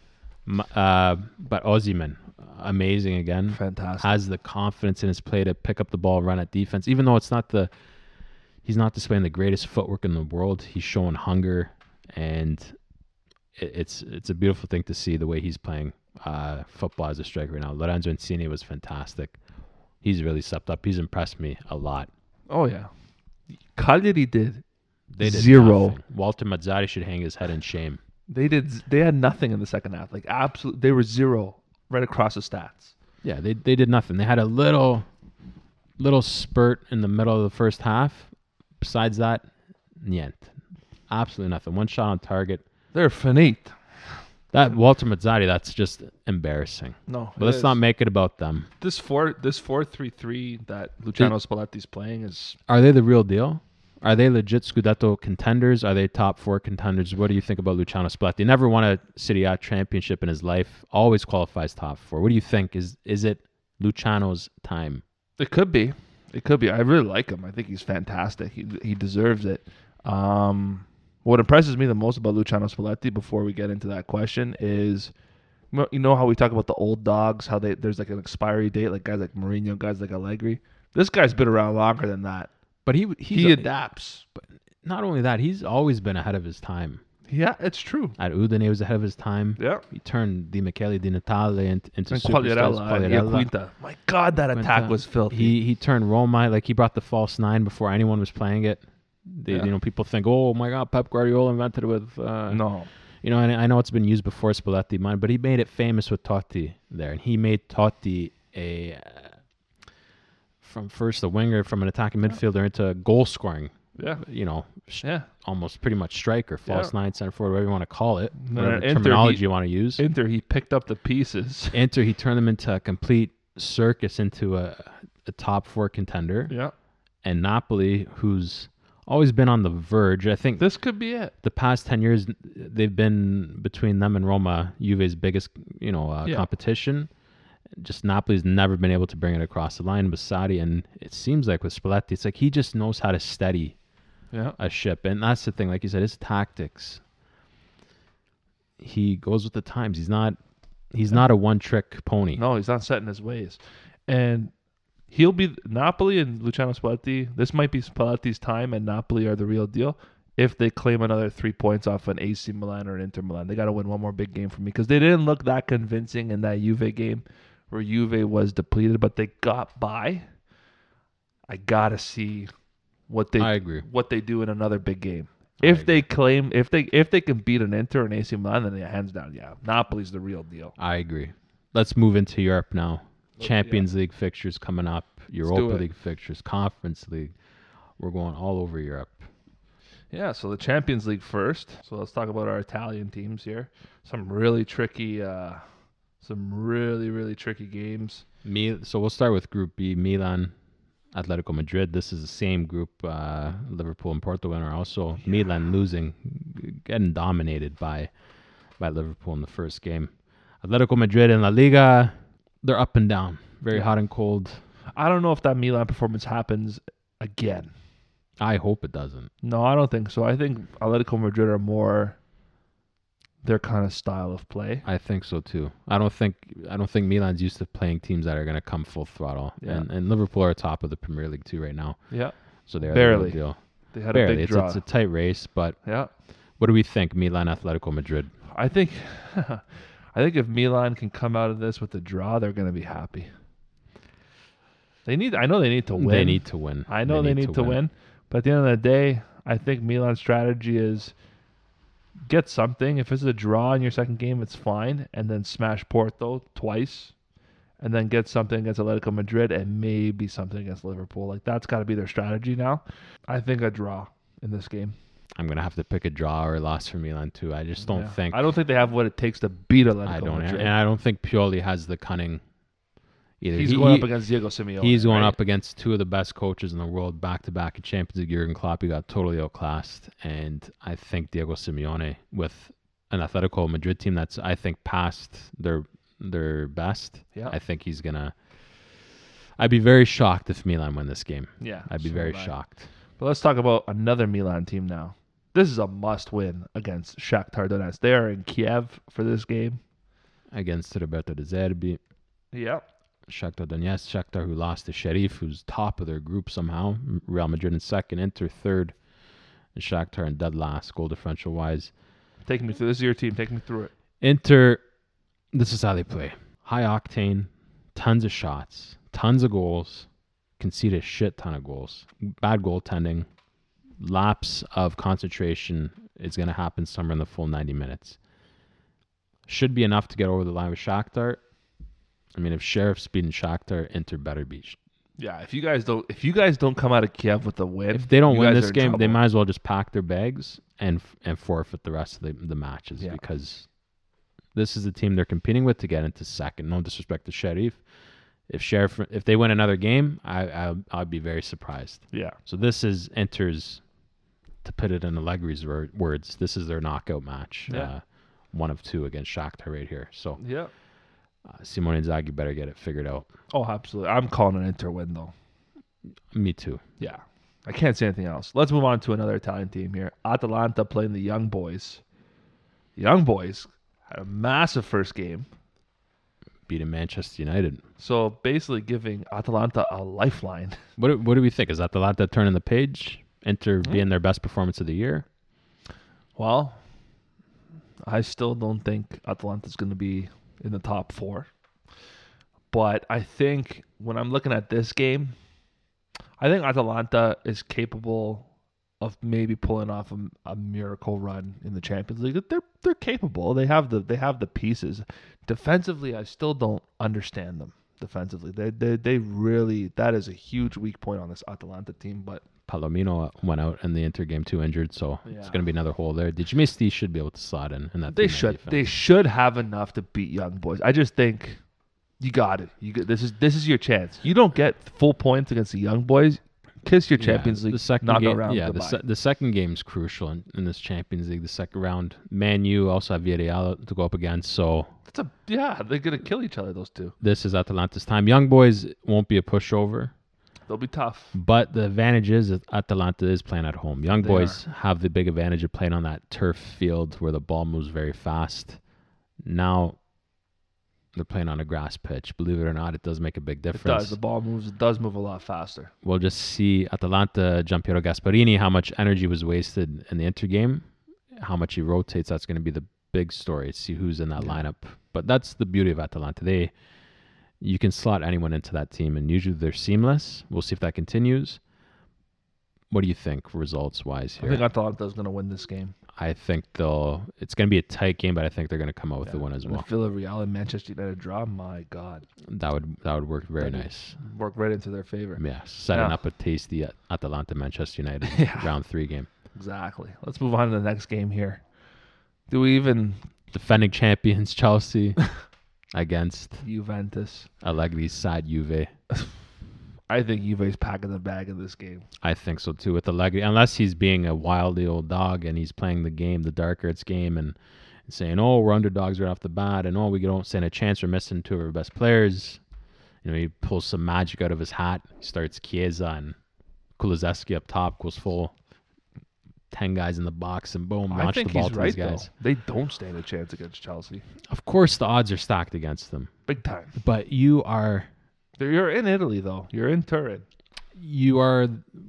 Uh, but Osimhen, amazing again. Fantastic. Has the confidence in his play to pick up the ball, run at defense, even though it's not the he's not displaying the greatest footwork in the world. He's showing hunger, and it, it's it's a beautiful thing to see the way he's playing uh, football as a striker right now. Lorenzo Insigne was fantastic. He's really stepped up. He's impressed me a lot. oh yeah. Cagliari did. They did Zero. nothing. Walter Mazzarri should hang his head in shame. They did. They had nothing in the second half. Like absolute. They were zero right across the stats. Yeah, they they did nothing. They had a little little spurt in the middle of the first half. Besides that, niente. Absolutely nothing. One shot on target. They're finite. That Walter Mazzarri, that's just embarrassing. No, But let's not make it about them. this four. This four three three that Luciano Spalletti's playing is. Are they the real deal? Are they legit Scudetto contenders? Are they top four contenders? What do you think about Luciano Spalletti? Never won a Serie A championship in his life. Always qualifies top four. What do you think? Is is it Luciano's time? It could be. It could be. I really like him. I think he's fantastic. He he deserves it. Um, what impresses me the most about Luciano Spalletti, before we get into that question, is you know how we talk about the old dogs, how they there's like an expiry date, like guys like Mourinho, guys like Allegri. This guy's been around longer than that. But he he adapts. not only that, he's always been ahead of his time. Yeah, it's true. At Udine, he was ahead of his time. Yeah. He turned Di Michele Di Natale into, into And superstars. Quagliarella, and My God, that attack was filthy. He he turned Roma like he brought the false nine before anyone was playing it. They, Yeah. You know, people think, oh my God, Pep Guardiola invented it with. Uh, no, You know, and I know it's been used before Spalletti, mine, but he made it famous with Totti there, and he made Totti a from first a winger, from an attacking midfielder into goal scoring. yeah, You know, sh- yeah. almost pretty much striker, false nine, center forward, whatever you want to call it, whatever Inter, terminology he- you want to use. Inter, he picked up the pieces. <laughs> Inter, he turned them into a complete circus into a, a top four contender. Yeah, And Napoli, who's always been on the verge, I think this could be it. the past 10 years, they've been between them and Roma, Juve's biggest, you know, uh, Yeah. competition. Just Napoli's never been able to bring it across the line with Sarri, and it seems like with Spalletti, it's like he just knows how to steady Yeah, a ship, and that's the thing. Like you said, his tactics. He goes with the times. He's not. He's Yeah. not a one-trick pony. no, he's not set in his ways, and he'll be Napoli and Luciano Spalletti. This might be Spalletti's time, and Napoli are the real deal. If they claim another three points off an AC Milan or an Inter Milan, they got to win one more big game for me because they didn't look that convincing in that Juve game, where Juve was depleted, but they got by. I gotta see what they I agree. what they do in another big game. I If agree. they claim if they if they can beat an Inter and AC Milan, then yeah, hands down, yeah, Napoli's the real deal. I agree. Let's move into Europe now. Let's- Champions League fixtures coming up. Europa. League fixtures. Conference League. We're going all over Europe. Yeah, so the Champions League first. So let's talk about our Italian teams here. Some really tricky, uh, some really really tricky games. Me. So we'll start with Group B. Milan, Atletico Madrid. This is the same group. Uh, Liverpool and Porto are also. Milan losing, getting dominated by by Liverpool in the first game. Atletico Madrid in La Liga, they're up and down. Very Yeah. hot and cold. I don't know if that Milan performance happens again. I hope it doesn't. No, I don't think so. I think Atletico Madrid are more their kind of style of play. I think so too. I don't think I don't think Milan's used to playing teams that are going to come full throttle. Yeah. And and Liverpool are top of the Premier League too right now. Yeah, So they're Barely. The deal. they had a Barely. big It's, draw. it's a tight race, but yeah, what do we think? Milan, Atletico Madrid. I think, <laughs> I think if Milan can come out of this with a draw, they're going to be happy. They need. I know they need to win. They need to win. I know they, need, to, win. but at the end of the day, I think Milan's strategy is get something. If it's a draw in your second game, it's fine, and then smash Porto twice, and then get something against Atletico Madrid and maybe something against Liverpool. Like that's got to be their strategy now. I think a draw in this game. I'm gonna have to pick a draw or a loss for Milan too. I just don't Yeah. think. I don't think they have what it takes to beat Atletico I don't, Madrid. and I don't think Pioli has the cunning. Either He's He- going up against Diego Simeone. He's going right? up against two of the best coaches in the world back to back in Champions League. Jurgen Klopp, he got totally outclassed, and I think Diego Simeone with an Atletico Madrid team that's I think past their their best. Yeah, I think he's gonna. I'd be very shocked if Milan win this game. yeah. I'd be so very shocked. But let's talk about another Milan team now. This is a must-win against Shakhtar Donetsk. They are in Kiev for this game. against Roberto De Zerbi. Yep. Shakhtar Donetsk, Shakhtar who lost to Sheriff, who's top of their group somehow. Real Madrid in second, Inter third, and Shakhtar in dead last, goal differential wise. Take me through. This is your team. Take me through it. Inter, this is how they play: high octane, tons of shots, tons of goals, concede a shit ton of goals, bad goaltending, lapse of concentration is going to happen somewhere in the full 90 minutes. Should be enough to get over the line with Shakhtar. I mean, if Sheriff's beating Shakhtar, Inter better beat. Yeah. If you guys don't, if you guys don't come out of Kiev with a win, If they don't win this game, they might as well just pack their bags and and forfeit the rest of the, the matches Yeah. because this is the team they're competing with to get into second. No disrespect to Sheriff. If Sheriff, if they win another game, I, I I'd be very surprised. Yeah. So this is Inter's, to put it in Allegri's words, this is their knockout match. Yeah. Uh, one of two against Shakhtar right here. So Yeah. Uh, Simone Inzaghi better get it figured out. Oh, absolutely. I'm calling an Inter win though. Me too. Yeah. I can't say anything else. Let's move on to another Italian team here. Atalanta playing the Young Boys. The Young Boys had a massive first game. Beating Manchester United. So basically giving Atalanta a lifeline. <laughs> What do, what do we think? Is Atalanta turning the page? Inter Hmm? being their best performance of the year? Well, I still don't think Atalanta's going to be in the top four. But I think when I'm looking at this game, I think Atalanta is capable of maybe pulling off a, a miracle run in the Champions League. They're they're capable. They have the they have the pieces. Defensively, I still don't understand them. Defensively, they they they really that is a huge weak point on this Atalanta team. But Palomino went out in the Inter game too injured, so it's going to be another hole there. Djimsiti should be able to slot in, in that They should. defense. They should have enough to beat Young Boys. I just think you got it. You get, this is this is your chance. You don't get full points against the Young Boys. Kiss your Yeah, Champions League The second game, round. yeah, the, se- the second game's crucial in, in this Champions League. The second round, Man U also have Villarreal to go up against, so That's a yeah. They're gonna kill each other. Those two. this is Atalanta's time. Young boys won't be a pushover, They'll be tough. but the advantage is that Atalanta is playing at home. Young They boys have the big advantage of playing on that turf field where the ball moves very fast. Now they're playing on a grass pitch. Believe it or not, it does make a big difference. It does. The ball moves. It does move a lot faster. we'll just see Atalanta, Giampiero Gasperini, how much energy was wasted in the Inter game, how much he rotates. That's going to be the big story. See who's in that Yeah. lineup. But that's the beauty of Atalanta. They, you can slot anyone into that team, and usually they're seamless. We'll see if that continues. What do you think, results wise Here, I think Atalanta's gonna win this game. I think they'll. It's going to be a tight game, but I think they're going to come out with the Yeah. win as And well. If Villarreal and Manchester United draw, my God, That would that would work very That'd nice. work right into their favor. Yeah, setting Yeah. up a tasty Atalanta Manchester United <laughs> Yeah. round three game. Exactly. Let's move on to the next game here. Do we even defending champions <laughs> Chelsea <laughs> against Juventus? Allegri's side Juve. <laughs> I think Juve's packing the bag in this game. I think so too with Allegri, unless he's being a wily old dog and he's playing the game, the dark arts game, and, and saying, "Oh, we're underdogs right off the bat," and "Oh, we don't stand a chance. We're missing two of our best players." You know, he pulls some magic out of his hat. He starts Chiesa and Kulusevski up top, goes full ten guys in the box, and boom, I launch the think ball he's to right these though. guys. They don't stand a chance against Chelsea. Of course, the odds are stacked against them, Big time. but you are They're- You're in Italy though. You're in Turin. you are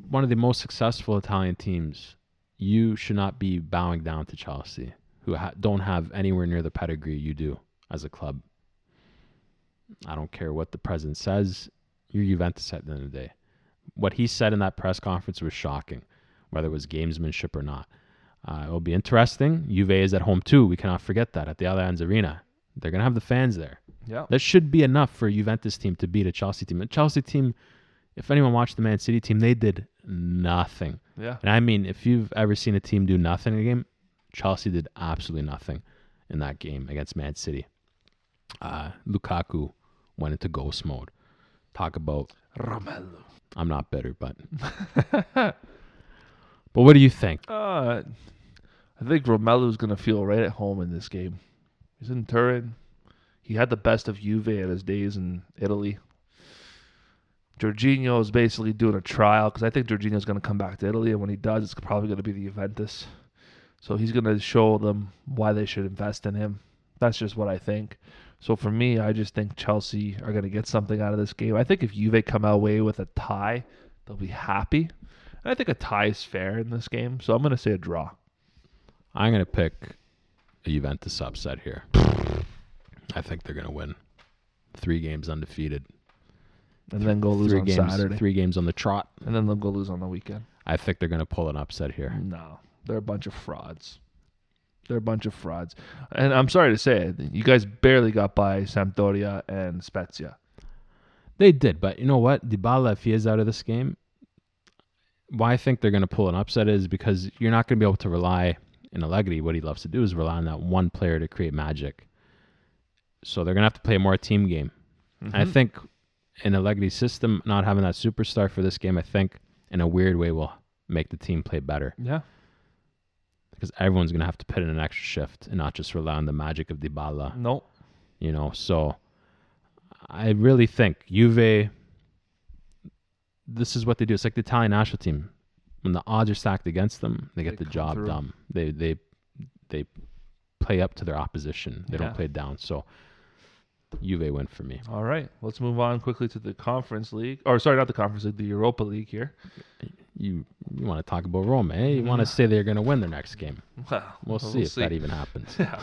one of the most successful Italian teams. You should not be bowing down to Chelsea, who ha- don't have anywhere near the pedigree you do as a club. I don't care what the president says. You're Juventus at the end of the day. What he said in that press conference was shocking, whether it was gamesmanship or not. Uh, it will be interesting. Juve is at home too. We cannot forget that at the Allianz Arena. They're going to have the fans there. Yeah. That should be enough for a Juventus team to beat a Chelsea team. A Chelsea team, if anyone watched the Man City team, they did nothing. Yeah. And I mean, if you've ever seen a team do nothing in a game, Chelsea did absolutely nothing in that game against Man City. Uh, Lukaku went into ghost mode. Talk about, Romelu. I'm not bitter, but. <laughs> but what do you think? Uh, I think Romelu's gonna feel right at home in this game. He's in Turin. He had the best of Juve at his days in Italy. Jorginho is basically doing a trial because I think Jorginho's going to come back to Italy, and when he does, it's probably going to be the Juventus. So he's going to show them why they should invest in him. That's just what I think. So for me, I just think Chelsea are going to get something out of this game. I think if Juve come away with a tie, they'll be happy. And I think a tie is fair in this game, so I'm going to say a draw. I'm gonna pick a Juventus upset here. I think they're gonna win. Three games undefeated. And then go lose three on games. Saturday. Three games on the trot. And then they'll go lose on the weekend. I think they're gonna pull an upset here. No, they're a bunch of frauds. They're a bunch of frauds. And I'm sorry to say it, you guys barely got by Sampdoria and Spezia. They did, but you know what? Dybala, if he is out of this game, why I think they're going to pull an upset is because you're not going to be able to rely in Allegri. What he loves to do is rely on that one player to create magic. So they're going to have to play a more team game. I Mhm. think in Allegri's system, not having that superstar for this game, I think in a weird way will make the team play better Yeah. because everyone's going to have to put in an extra shift and not just rely on the magic of Dybala. No. you know. So I really think Juve. This is what they do. It's like the Italian national team. When the odds are stacked against them, they get They the job through. done. They they they play up to their opposition. They Yeah. don't play down. So Juve win for me. All right. Let's move on quickly to the Conference League. Or sorry, not the Conference League, the Europa League here. You you want to talk about Roma? Eh? You want to <laughs> say they're going to win their next game? Well, We'll, see if that even happens. <laughs> Yeah.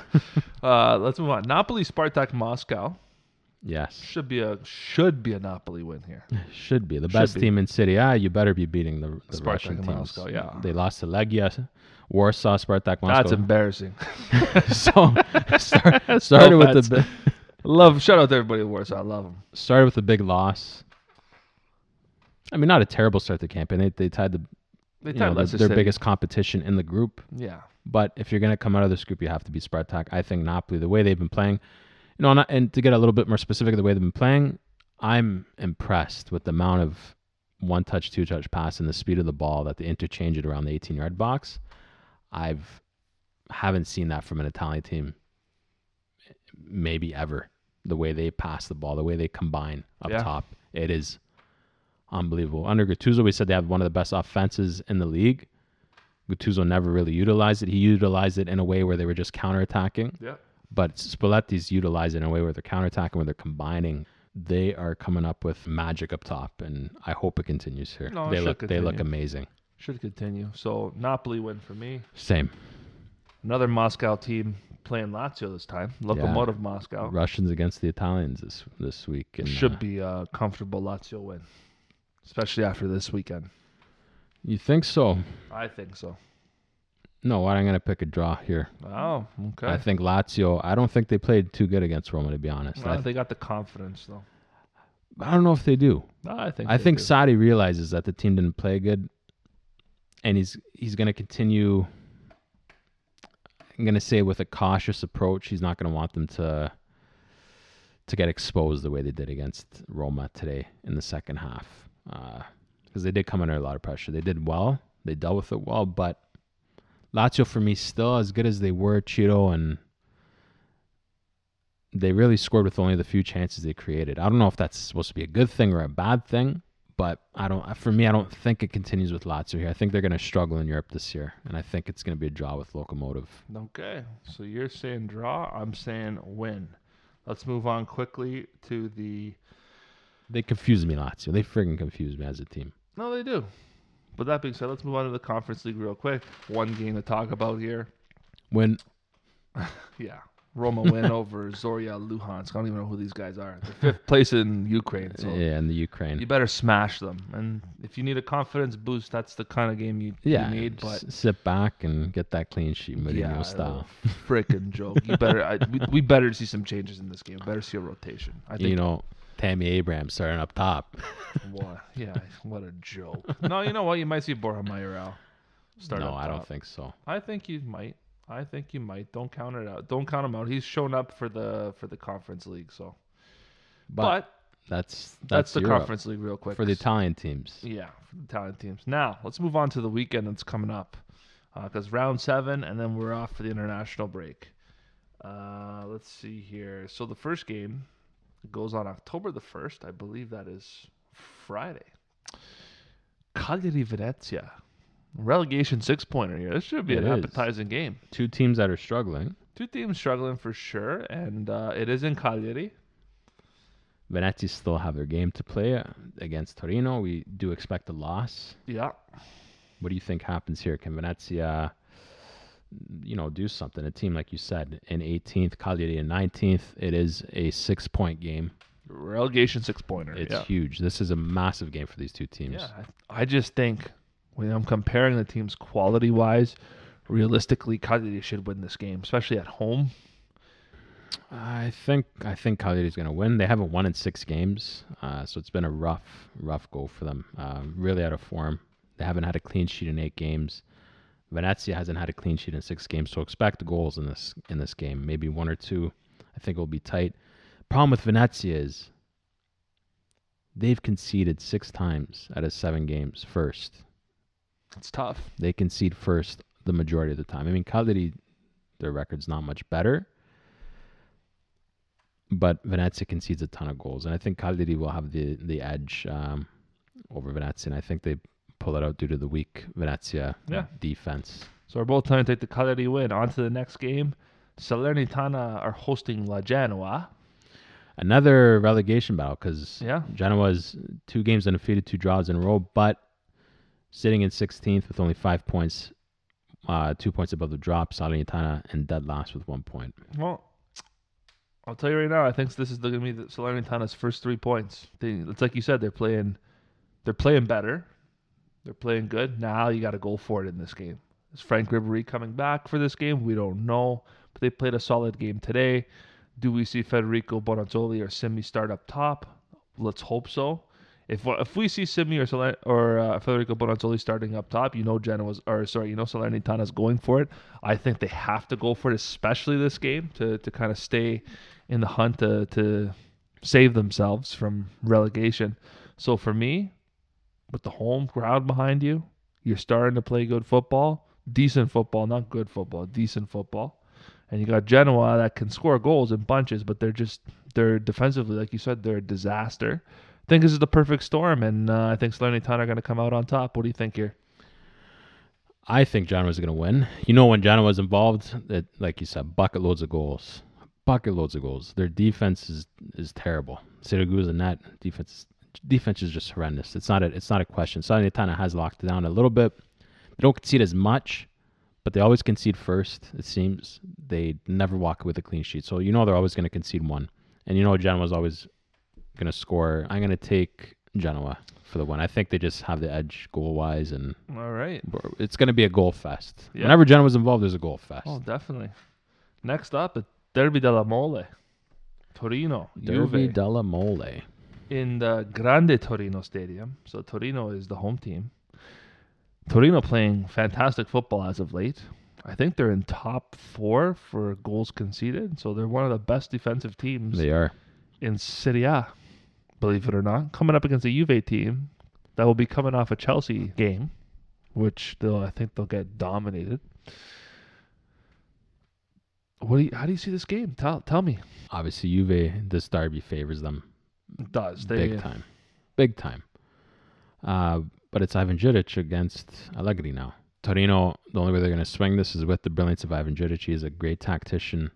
uh, let's move on. Napoli Spartak Moscow Yes, should be a should be a Napoli win here. should be the Should best be. team in City. Ah, you better be beating the, the Spartak Russian teams. Moscow, yeah. they lost to Legia, Warsaw, Spartak Moscow. That's embarrassing. <laughs> so <laughs> start, <laughs> started with the bad. bi- Love shout out to everybody in Warsaw. I love them. started with a big loss. I mean, not a terrible start to the campaign. They, they tied the They tied know, their, their biggest competition in the group. Yeah. But if you're going to come out of this group, you have to be Spartak. I think Napoli, the way they've been playing, you know, and, and to get a little bit more specific, of the way they've been playing, I'm impressed with the amount of one touch, two touch pass and the speed of the ball that they interchange it around the 18 yard box. I've haven't seen that from an Italian team, maybe ever. The way they pass the ball, the way they combine up Yeah. top, it is unbelievable. Under Gattuso, we said they have one of the best offenses in the league. Gattuso never really utilized it. He utilized it in a way where they were just counterattacking. Yeah. But Spalletti's utilized it in a way where they're counterattacking, where they're combining. They are coming up with magic up top, and I hope it continues here. No, they look they look amazing. Should continue. So Napoli win for me. Same. Another Moscow team playing Lazio this time. Lokomotiv Moscow. Russians against the Italians this this week. And, Should uh, be a comfortable Lazio win. Especially after this weekend. You think so? I think so. No, I'm going to pick a draw here. Oh, okay. I think Lazio. I don't think they played too good against Roma, to be honest. Well, I, they got the confidence though. I don't know if they do. No, I think I think do. Sarri realizes that the team didn't play good, and he's he's going to continue. I'm going to say with a cautious approach. He's not going to want them to to get exposed the way they did against Roma today in the second half, uh, because they did come under a lot of pressure. They did well. They dealt with it well, but Lazio for me still as good as they were, Ciro, and they really scored with only the few chances they created. I don't know if that's supposed to be a good thing or a bad thing, but I don't. For me, I don't think it continues with Lazio here. I think they're going to struggle in Europe this year, and I think it's going to be a draw with Lokomotiv. Okay. So you're saying draw, I'm saying win. Let's move on quickly to the They confuse me, Lazio. They friggin' confuse me as a team. No, they do. But that being said, let's move on to the conference league real quick. One game to talk about here. When <laughs> Yeah. Roma win <laughs> over Zorya Luhansk. I don't even know who these guys are. They're fifth place in Ukraine. So yeah, in the Ukraine, you better smash them. And if you need a confidence boost, that's the kind of game you, yeah, you need. But sit back and get that clean sheet, Mourinho yeah, style. freaking joke. You better. I, we, we better see some changes in this game. Better see a rotation. I think. You know, Tammy Abraham starting up top. <laughs> what? Yeah. What a joke. no, you know what? You might see Borja Mayoral start. no, I don't think so. I think you might. I think you might. Don't count it out. Don't count him out. He's shown up for the for the conference league. So, But, but, that's that's, that's, the Europe conference league real quick for the Italian teams. Yeah, for the Italian teams. Now let's move on to the weekend that's coming up, because round seven, and then we're off for the international break. Uh, let's see here. So the first game goes on October the first. I believe that is Friday. Cagliari Venezia. Relegation six pointer here. This should be It an is. appetizing game. Two teams that are struggling. Two teams struggling for sure, and uh, it is in Cagliari. Venezia still have their game to play against Torino. We do expect a loss. Yeah. What do you think happens here? Can Venezia, you know, do something? A team like you said in 18th, Cagliari in 19th. It is a six-point game. Relegation six pointer. It's yeah. huge. This is a massive game for these two teams. Yeah, I I just think when I'm comparing the teams quality wise, realistically, Cagliari should win this game, especially at home. I think I think Cagliari is going to win. They haven't won in six games, uh, so it's been a rough, rough go for them. Uh, really out of form. They haven't had a clean sheet in eight games. Venezia hasn't had a clean sheet in six games, so expect goals in this in this game. Maybe one or two. I think it will be tight. Problem with Venezia is they've conceded six times out of seven games first. It's tough. They concede first the majority of the time. I mean, Cagliari, their record's not much better, but Venezia concedes a ton of goals, and I think Cagliari will have the the edge um, over Venezia, and I think they pull it out due to the weak Venezia Yeah. defense. So we're both trying to take the Cagliari win. On to the next game. Salernitana are hosting La Genoa. Another relegation battle because Yeah. Genoa's two games undefeated, two draws in a row, but sitting in 16th with only five points, uh, two points above the drop. Salernitana and dead last with one point. Well, I'll tell you right now. I think this is going to be Salernitana's first three points. They, it's like you said. They're playing. They're playing better. They're playing good. Now you got to go for it in this game. Is Franck Ribéry coming back for this game? We don't know. But they played a solid game today. Do we see Federico Bonazzoli or Simy start up top? Let's hope so. If if we see Simy or or uh, Federico Bonazzoli starting up top, you know Genoa's or sorry, you know Salernitana's going for it. I think they have to go for it, especially this game, to to kind of stay in the hunt to to save themselves from relegation. So for me, with the home crowd behind you, you're starting to play good football, decent football, not good football, decent football. And you got Genoa that can score goals in bunches, but they're just they're defensively, like you said, they're a disaster. I think this is the perfect storm, and uh, I think Salernitana are going to come out on top. What do you think here? I think Genoa is going to win. You know, when Genoa's involved, that like you said, bucket loads of goals, bucket loads of goals. Their defense is is terrible. Siragusa net defense defense is just horrendous. It's not a it's not a question. Salernitana has locked down a little bit. They don't concede as much, but they always concede first. It seems they never walk with a clean sheet. So you know they're always going to concede one, and you know Genoa's always going to score. I'm going to take Genoa for the win. I think they just have the edge goal wise, and All right. it's going to be a goal fest. Yeah. Whenever Genoa's involved, there's a goal fest. Oh, definitely. Next up, Derby della Mole, Torino, Derby Juve. della Mole. In the Grande Torino Stadium. So Torino is the home team. Torino playing fantastic football as of late. I think they're in top four for goals conceded. So they're one of the best defensive teams They are. in Serie A, believe it or not. Coming up against a Juve team that will be coming off a Chelsea game, which they'll I think they'll get dominated. What do you, how do you see this game? Tell tell me. Obviously, Juve, this derby favors them Does they big time. Big time. Uh, but it's Ivan Juric against Allegri now. Torino, the only way they're going to swing this is with the brilliance of Ivan Juric. He is a great tactician.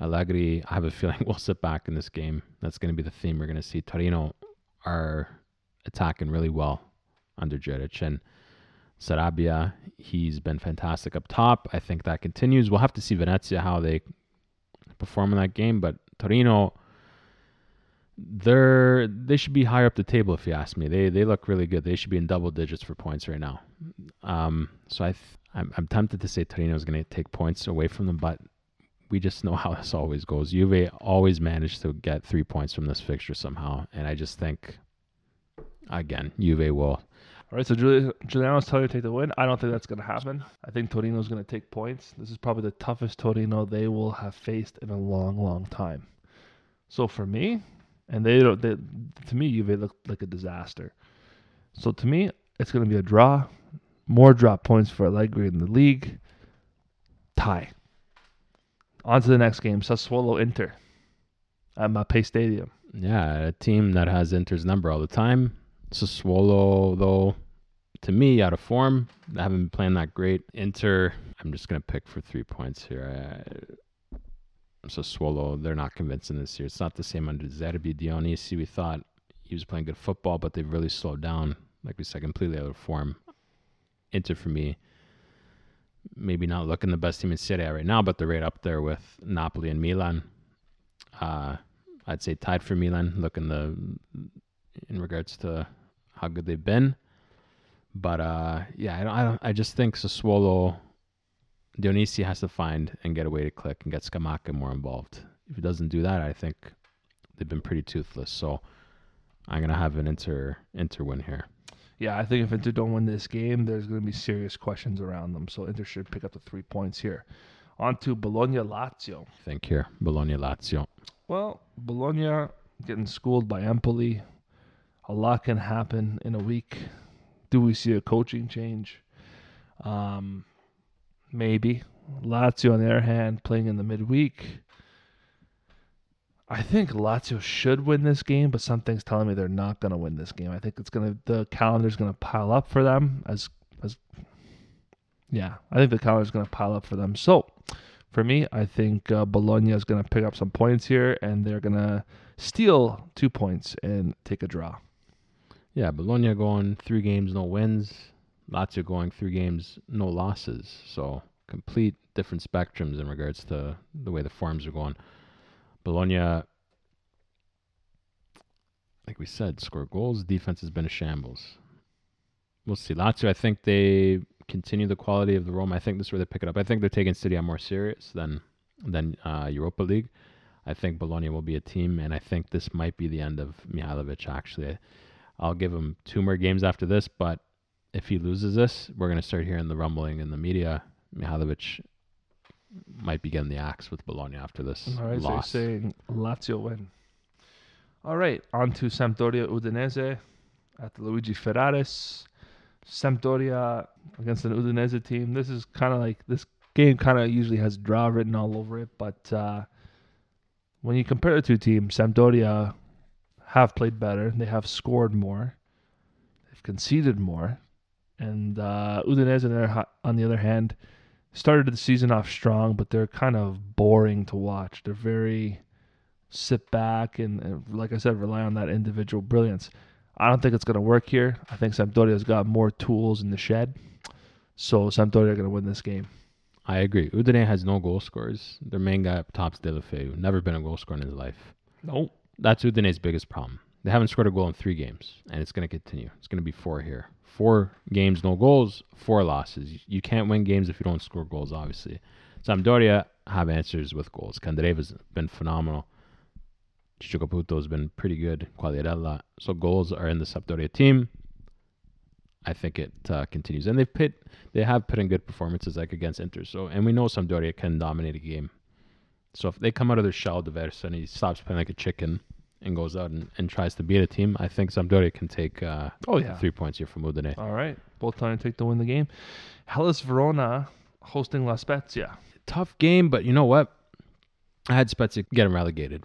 Allegri, I have a <laughs> feeling will sit back in this game. That's going to be the theme we're going to see. Torino are attacking really well under Juric. And Sanabria, he's been fantastic up top. I think that continues. We'll have to see Venezia how they perform in that game. But Torino, they're they should be higher up the table if you ask me. They they look really good. They should be in double digits for points right now. Um, so I th- I'm, I'm tempted to say Torino is going to take points away from them, but we just know <laughs> how this always goes. Juve always manage to get three points from this fixture somehow, and I just think again Juve will. All right, so Giuli- Giuliano's telling you to take the win. I don't think that's going to happen. I think Torino's going to take points. This is probably the toughest Torino they will have faced in a long, long time. So for me, and they don't, they, to me, Juve look like a disaster. So to me, it's going to be a draw. More drop points for Allegri in the league. Tie. On to the next game, Sassuolo Inter at Mapei Stadium. Yeah, a team that has Inter's number all the time. Sassuolo, though, to me, out of form. They haven't been playing that great. Inter, I'm just gonna pick for three points here. I, so Sassuolo, they're not convincing this year. It's not the same under Zerbi Dionisi. We thought he was playing good football, but they've really slowed down. Like we said, completely out of form. Inter for me, maybe not looking the best team in Serie A right now, but they're right up there with Napoli and Milan. Uh, I'd say tied for Milan, looking the in regards to how good they've been. But uh, yeah, I don't, I don't. I just think Sassuolo, Dionisi has to find and get a way to click and get Scamacca more involved. If he doesn't do that, I think they've been pretty toothless. So I'm gonna have an Inter Inter win here. Yeah, I think if Inter don't win this game, there's going to be serious questions around them. So Inter should pick up the three points here. On to Bologna Lazio. Think here, Bologna Lazio. Well, Bologna getting schooled by Empoli. A lot can happen in a week. Do we see a coaching change? Um, maybe. Lazio, on the other hand, playing in the midweek. I think Lazio should win this game, but something's telling me they're not going to win this game. I think it's going to the calendar's going to pile up for them as as yeah, I think the calendar's going to pile up for them. So, for me, I think uh, Bologna is going to pick up some points here, and they're going to steal two points and take a draw. Yeah, Bologna going three games, no wins. Lazio going three games, no losses. So complete different spectrums in regards to the way the forms are going. Bologna, like we said, score goals. Defense has been a shambles. We'll see. Lazio, I think they continue the quality of the Rome. I think this is where they pick it up. I think they're taking City on more serious than than uh, Europa League. I think Bologna will be a team, and I think this might be the end of Mihajlovic. Actually, I'll give him two more games after this, but if he loses this, we're going to start hearing the rumbling in the media. Mihajlovic might be getting the axe with Bologna after this All right, loss. so you're saying Lazio win. All right, on to Sampdoria Udinese at the Luigi Ferraris. Sampdoria against an Udinese team. This is kind of like this game kind of usually has draw written all over it, but uh, when you compare the two teams, Sampdoria have played better. They have scored more. They've conceded more. And uh, Udinese, on the, other, on the other hand, started the season off strong, but they're kind of boring to watch. They're very sit back and, and like I said, rely on that individual brilliance. I don't think it's going to work here. I think Sampdoria's got more tools in the shed. So Sampdoria are going to win this game. I agree. Udine has no goal scorers. Their main guy up top's Deulofeu. Never been a goal scorer in his life. Nope. That's Udine's biggest problem. They haven't scored a goal in three games, and it's going to continue. It's going to be four here. Four games, no goals, four losses. You can't win games if you don't score goals, obviously. Sampdoria have answers with goals. Candreva's been phenomenal. Ciccio Caputo has been pretty good. Quagliarella. So goals are in the Sampdoria team. I think it uh, continues, and they've put they have put in good performances like against Inter. So, and we know Sampdoria can dominate a game. So if they come out of their shell, he stops playing like a chicken and goes out and, and tries to beat a team, I think Sampdoria can take uh, Oh, yeah. three points here from Udine. All right. Both trying to take to win the game. Hellas Verona hosting La Spezia. Tough game, but you know what? I had Spezia getting relegated.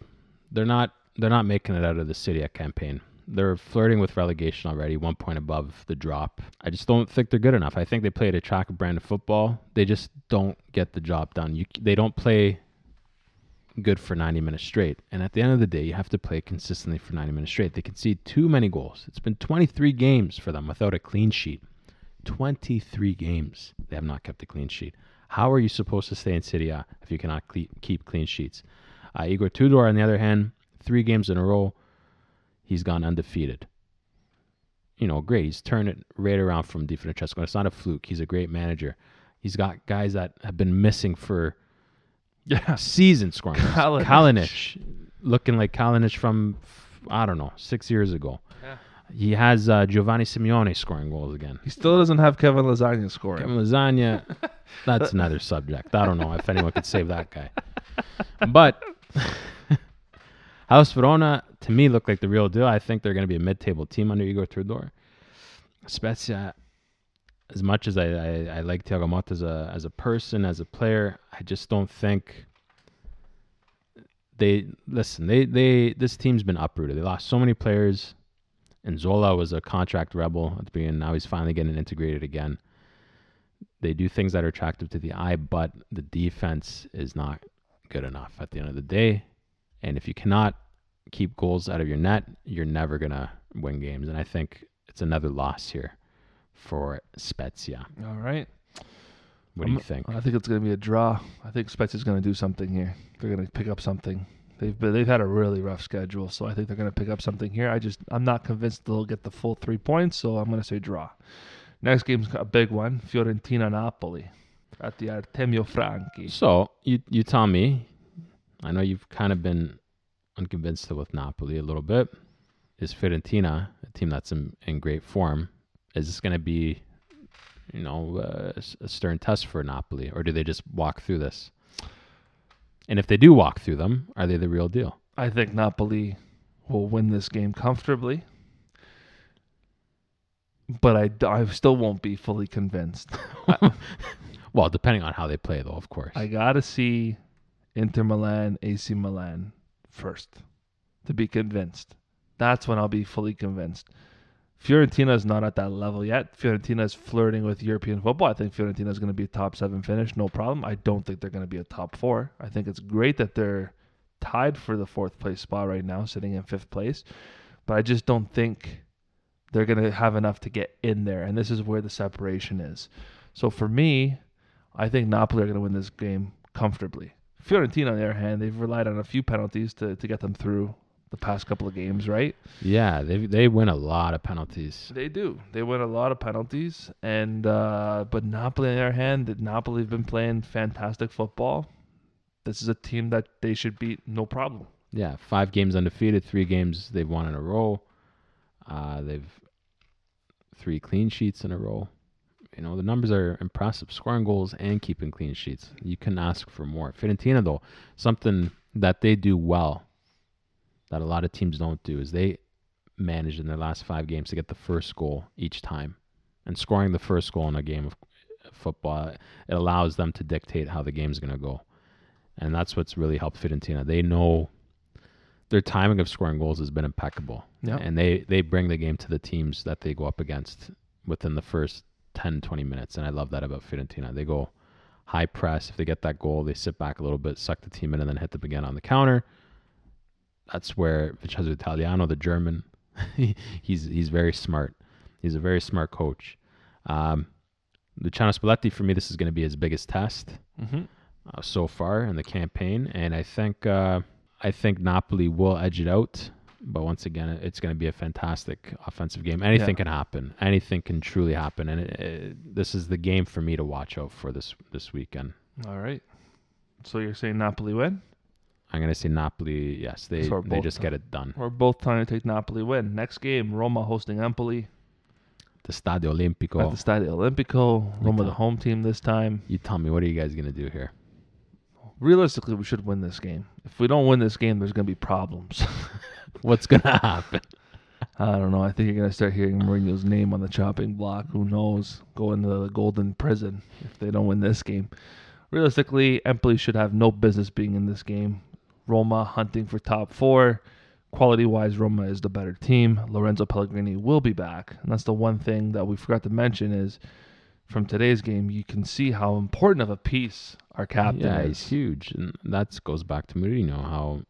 They're not they're not making it out of the Serie A campaign. They're flirting with relegation already, one point above the drop. I just don't think they're good enough. I think they play a attractive brand of football. They just don't get the job done. You, they don't play good for 90 minutes straight. And at the end of the day, you have to play consistently for 90 minutes straight. They concede too many goals. It's been 23 games for them without a clean sheet. 23 games they have not kept a clean sheet. How are you supposed to stay in Serie A if you cannot cle- keep clean sheets? Uh, Igor Tudor, on the other hand, three games in a row, he's gone undefeated. You know, great. He's turned it right around from Di Francesco. It's not a fluke. He's a great manager. He's got guys that have been missing for Yeah. season scoring. goals. Kalinic. Kalinic, looking like Kalinic from I don't know six years ago. Yeah. He has uh, Giovanni Simeone scoring goals again. He still doesn't have Kevin Lasagna scoring. Kevin Lasagna, <laughs> that's another subject. I don't know if anyone could save that guy. But <laughs> Hellas Verona, to me, look like the real deal. I think they're going to be a mid-table team under Igor Tudor. Spezia, as much as I, I, I like Thiago Motta as a as a person, as a player, I just don't think they listen. They they this team's been uprooted. They lost so many players. And Nzola was a contract rebel at the beginning. Now he's finally getting integrated again. They do things that are attractive to the eye, but the defense is not good enough at the end of the day. And if you cannot keep goals out of your net, you're never gonna win games. And I think it's another loss here for Spezia. All right. What do I'm- you think? I think it's going to be a draw. I think Spezia's going to do something here. They're going to pick up something. They've been, they've had a really rough schedule, so I think they're going to pick up something here. I just I'm not convinced they'll get the full three points, so I'm going to say draw. Next game's a big one: Fiorentina Napoli at the Artemio Franchi. So you you tell me. I know you've kind of been unconvinced with Napoli a little bit. Is Fiorentina a team that's in, in great form? Is this going to be, you know, uh, a stern test for Napoli, or do they just walk through this? And if they do walk through them, are they the real deal? I think Napoli will win this game comfortably, but I, I still won't be fully convinced. <laughs> Well, depending on how they play, though, of course. I gotta see Inter Milan, AC Milan first to be convinced. That's when I'll be fully convinced. Fiorentina is not at that level yet. Fiorentina is flirting with European football. I think Fiorentina is going to be a top seven finish, no problem. I don't think they're going to be a top four. I think it's great that they're tied for the fourth place spot right now, sitting in fifth place. But I just don't think they're going to have enough to get in there. And this is where the separation is. So for me, I think Napoli are going to win this game comfortably. Fiorentina, on the other hand, they've relied on a few penalties to, to get them through the past couple of games, right? yeah, they they win a lot of penalties. They do. They win a lot of penalties, and uh, but Napoli, on the other hand, that Napoli have been playing fantastic football. This is a team that they should beat, no problem. Yeah, five games undefeated, three games they've won in a row. Uh, they've three clean sheets in a row. You know, the numbers are impressive. Scoring goals and keeping clean sheets. You can ask for more. Fiorentina, though, something that they do well that a lot of teams don't do is they managed in their last five games to get the first goal each time. And scoring the first goal in a game of football, it allows them to dictate how the game's going to go. And that's what's really helped Fiorentina. They know their timing of scoring goals has been impeccable. Yeah. And they, they bring the game to the teams that they go up against within the first 10, 20 minutes. And I love that about Fiorentina. They go high press. If they get that goal, they sit back a little bit, suck the team in, and then hit them again on the counter. That's where Vincenzo Italiano, the German, <laughs> he's he's very smart. He's a very smart coach. Um, Luciano Spalletti, for me, this is going to be his biggest test Mm-hmm. uh, so far in the campaign, and I think uh, I think Napoli will edge it out. But once again, it's going to be a fantastic offensive game. Anything Yeah. can happen. Anything can truly happen, and it, it, this is the game for me to watch out for this this weekend. All right. So you're saying Napoli win? I'm going to say Napoli. Yes, they So they just get it done. We're both trying to take Napoli win. Next game, Roma hosting Empoli The Stadio at Olimpico. the Stadio Olimpico. Roma the home team this time. You tell me, what are you guys going to do here? Realistically, we should win this game. If we don't win this game, there's going to be problems. <laughs> What's going to happen? <laughs> I don't know. I think you're going to start hearing Mourinho's name on the chopping block. Who knows? Go into the golden prison if they don't win this game. Realistically, Empoli should have no business being in this game. Roma hunting for top four. Quality wise, Roma is the better team. Lorenzo Pellegrini will be back. And that's the one thing that we forgot to mention is from today's game, you can see how important of a piece our captain yeah, is. he's huge, and that goes back to Mourinho. How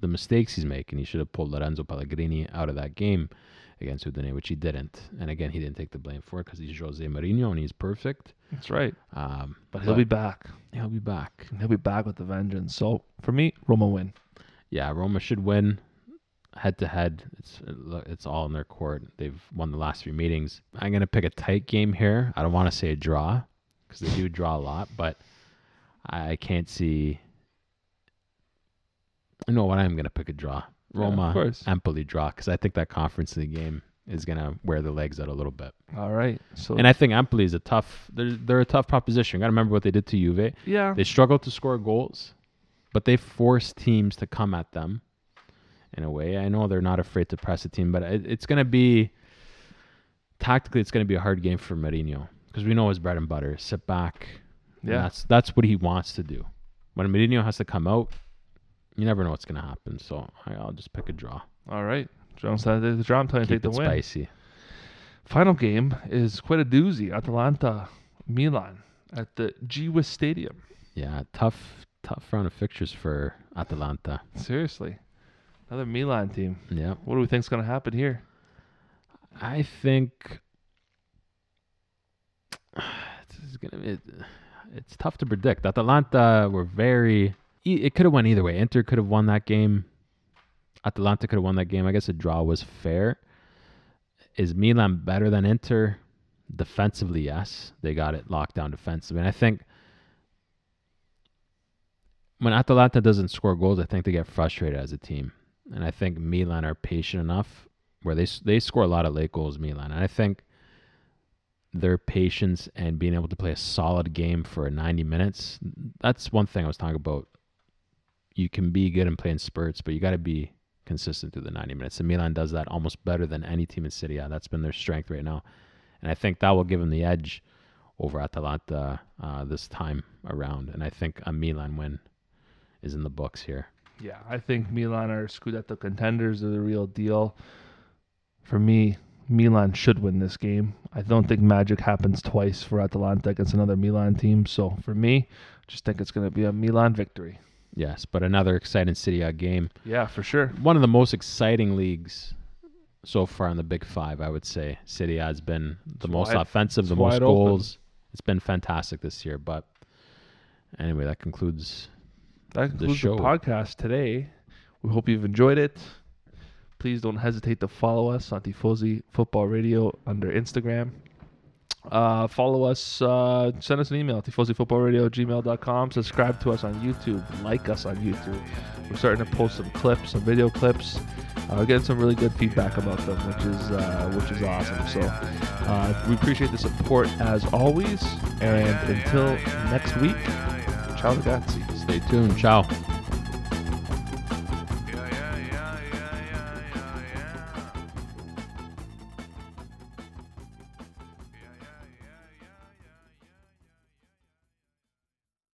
the mistakes he's making, he should have pulled Lorenzo Pellegrini out of that game against Udine, which he didn't. And again, he didn't take the blame for it because he's Jose Mourinho and he's perfect. That's right. Um, But he'll be back. he'll be back. He'll be back with the vengeance. So for me, Roma win. Yeah, Roma should win head to head. It's it's all in their court. They've won the last three meetings. I'm gonna pick a tight game here. I don't want to say a draw because they do draw a lot, but I can't see. You know what? I'm gonna pick a draw. Yeah, Roma course. Empoli draw because I think that conference league game is gonna wear the legs out a little bit. All right. So And I think Empoli is a tough. They're they're a tough proposition. Got to remember what they did to Juve. yeah, They struggle to score goals, but they force teams to come at them. In a way, I know they're not afraid to press a team, but it, it's going to be tactically. It's going to be a hard game for Mourinho because we know his bread and butter. Sit back. and yeah. that's that's what he wants to do. When Mourinho has to come out, you never know what's going to happen. So I, I'll just pick a draw. All right. Jones said the draw. I'm telling you, take the win. spicy. Final game is quite a doozy. Atalanta, Milan at the Gewiss Stadium. Yeah, tough, tough round of fixtures for Atalanta. Seriously, another Milan team. Yeah, What do we think's going to happen here? I think <sighs> it's gonna. It, it's tough to predict. Atalanta were very. It could have went either way. Inter could have won that game. Atalanta could have won that game. I guess a draw was fair. Is Milan better than Inter? Defensively, yes. They got it locked down defensively. And I think when Atalanta doesn't score goals, I think they get frustrated as a team. And I think Milan are patient enough where they they score a lot of late goals, Milan. And I think their patience and being able to play a solid game for 90 minutes, that's one thing I was talking about. You can be good and play in spurts, but you got to be consistent through the 90 minutes. And Milan does that almost better than any team in Serie A. That's been their strength right now. And I think that will give them the edge over Atalanta uh, this time around. And I think a Milan win is in the books here. Yeah, I think Milan are Scudetto contenders. They're the real deal. For me, Milan should win this game. I don't think magic happens twice for Atalanta against another Milan team. So for me, just think it's going to be a Milan victory. Yes, but another exciting A game. Yeah, for sure. one of the most exciting leagues so far in the Big Five, I would say. City has been the It's most wide- offensive, the most wide open. goals. It's been fantastic this year. But anyway, that concludes. That concludes the, show. podcast today. We hope you've enjoyed it. Please don't hesitate to follow us on Tifosi Football Radio under Instagram. Uh, follow us, uh, send us an email, tifosifootballradio gmail.com. Subscribe to us on YouTube. Like us on YouTube. We're starting to post some clips, some video clips. Uh, we're getting some really good feedback about them, which is uh, which is awesome. So uh, we appreciate the support as always. And until next week, ciao ragazzi. Stay tuned. Ciao.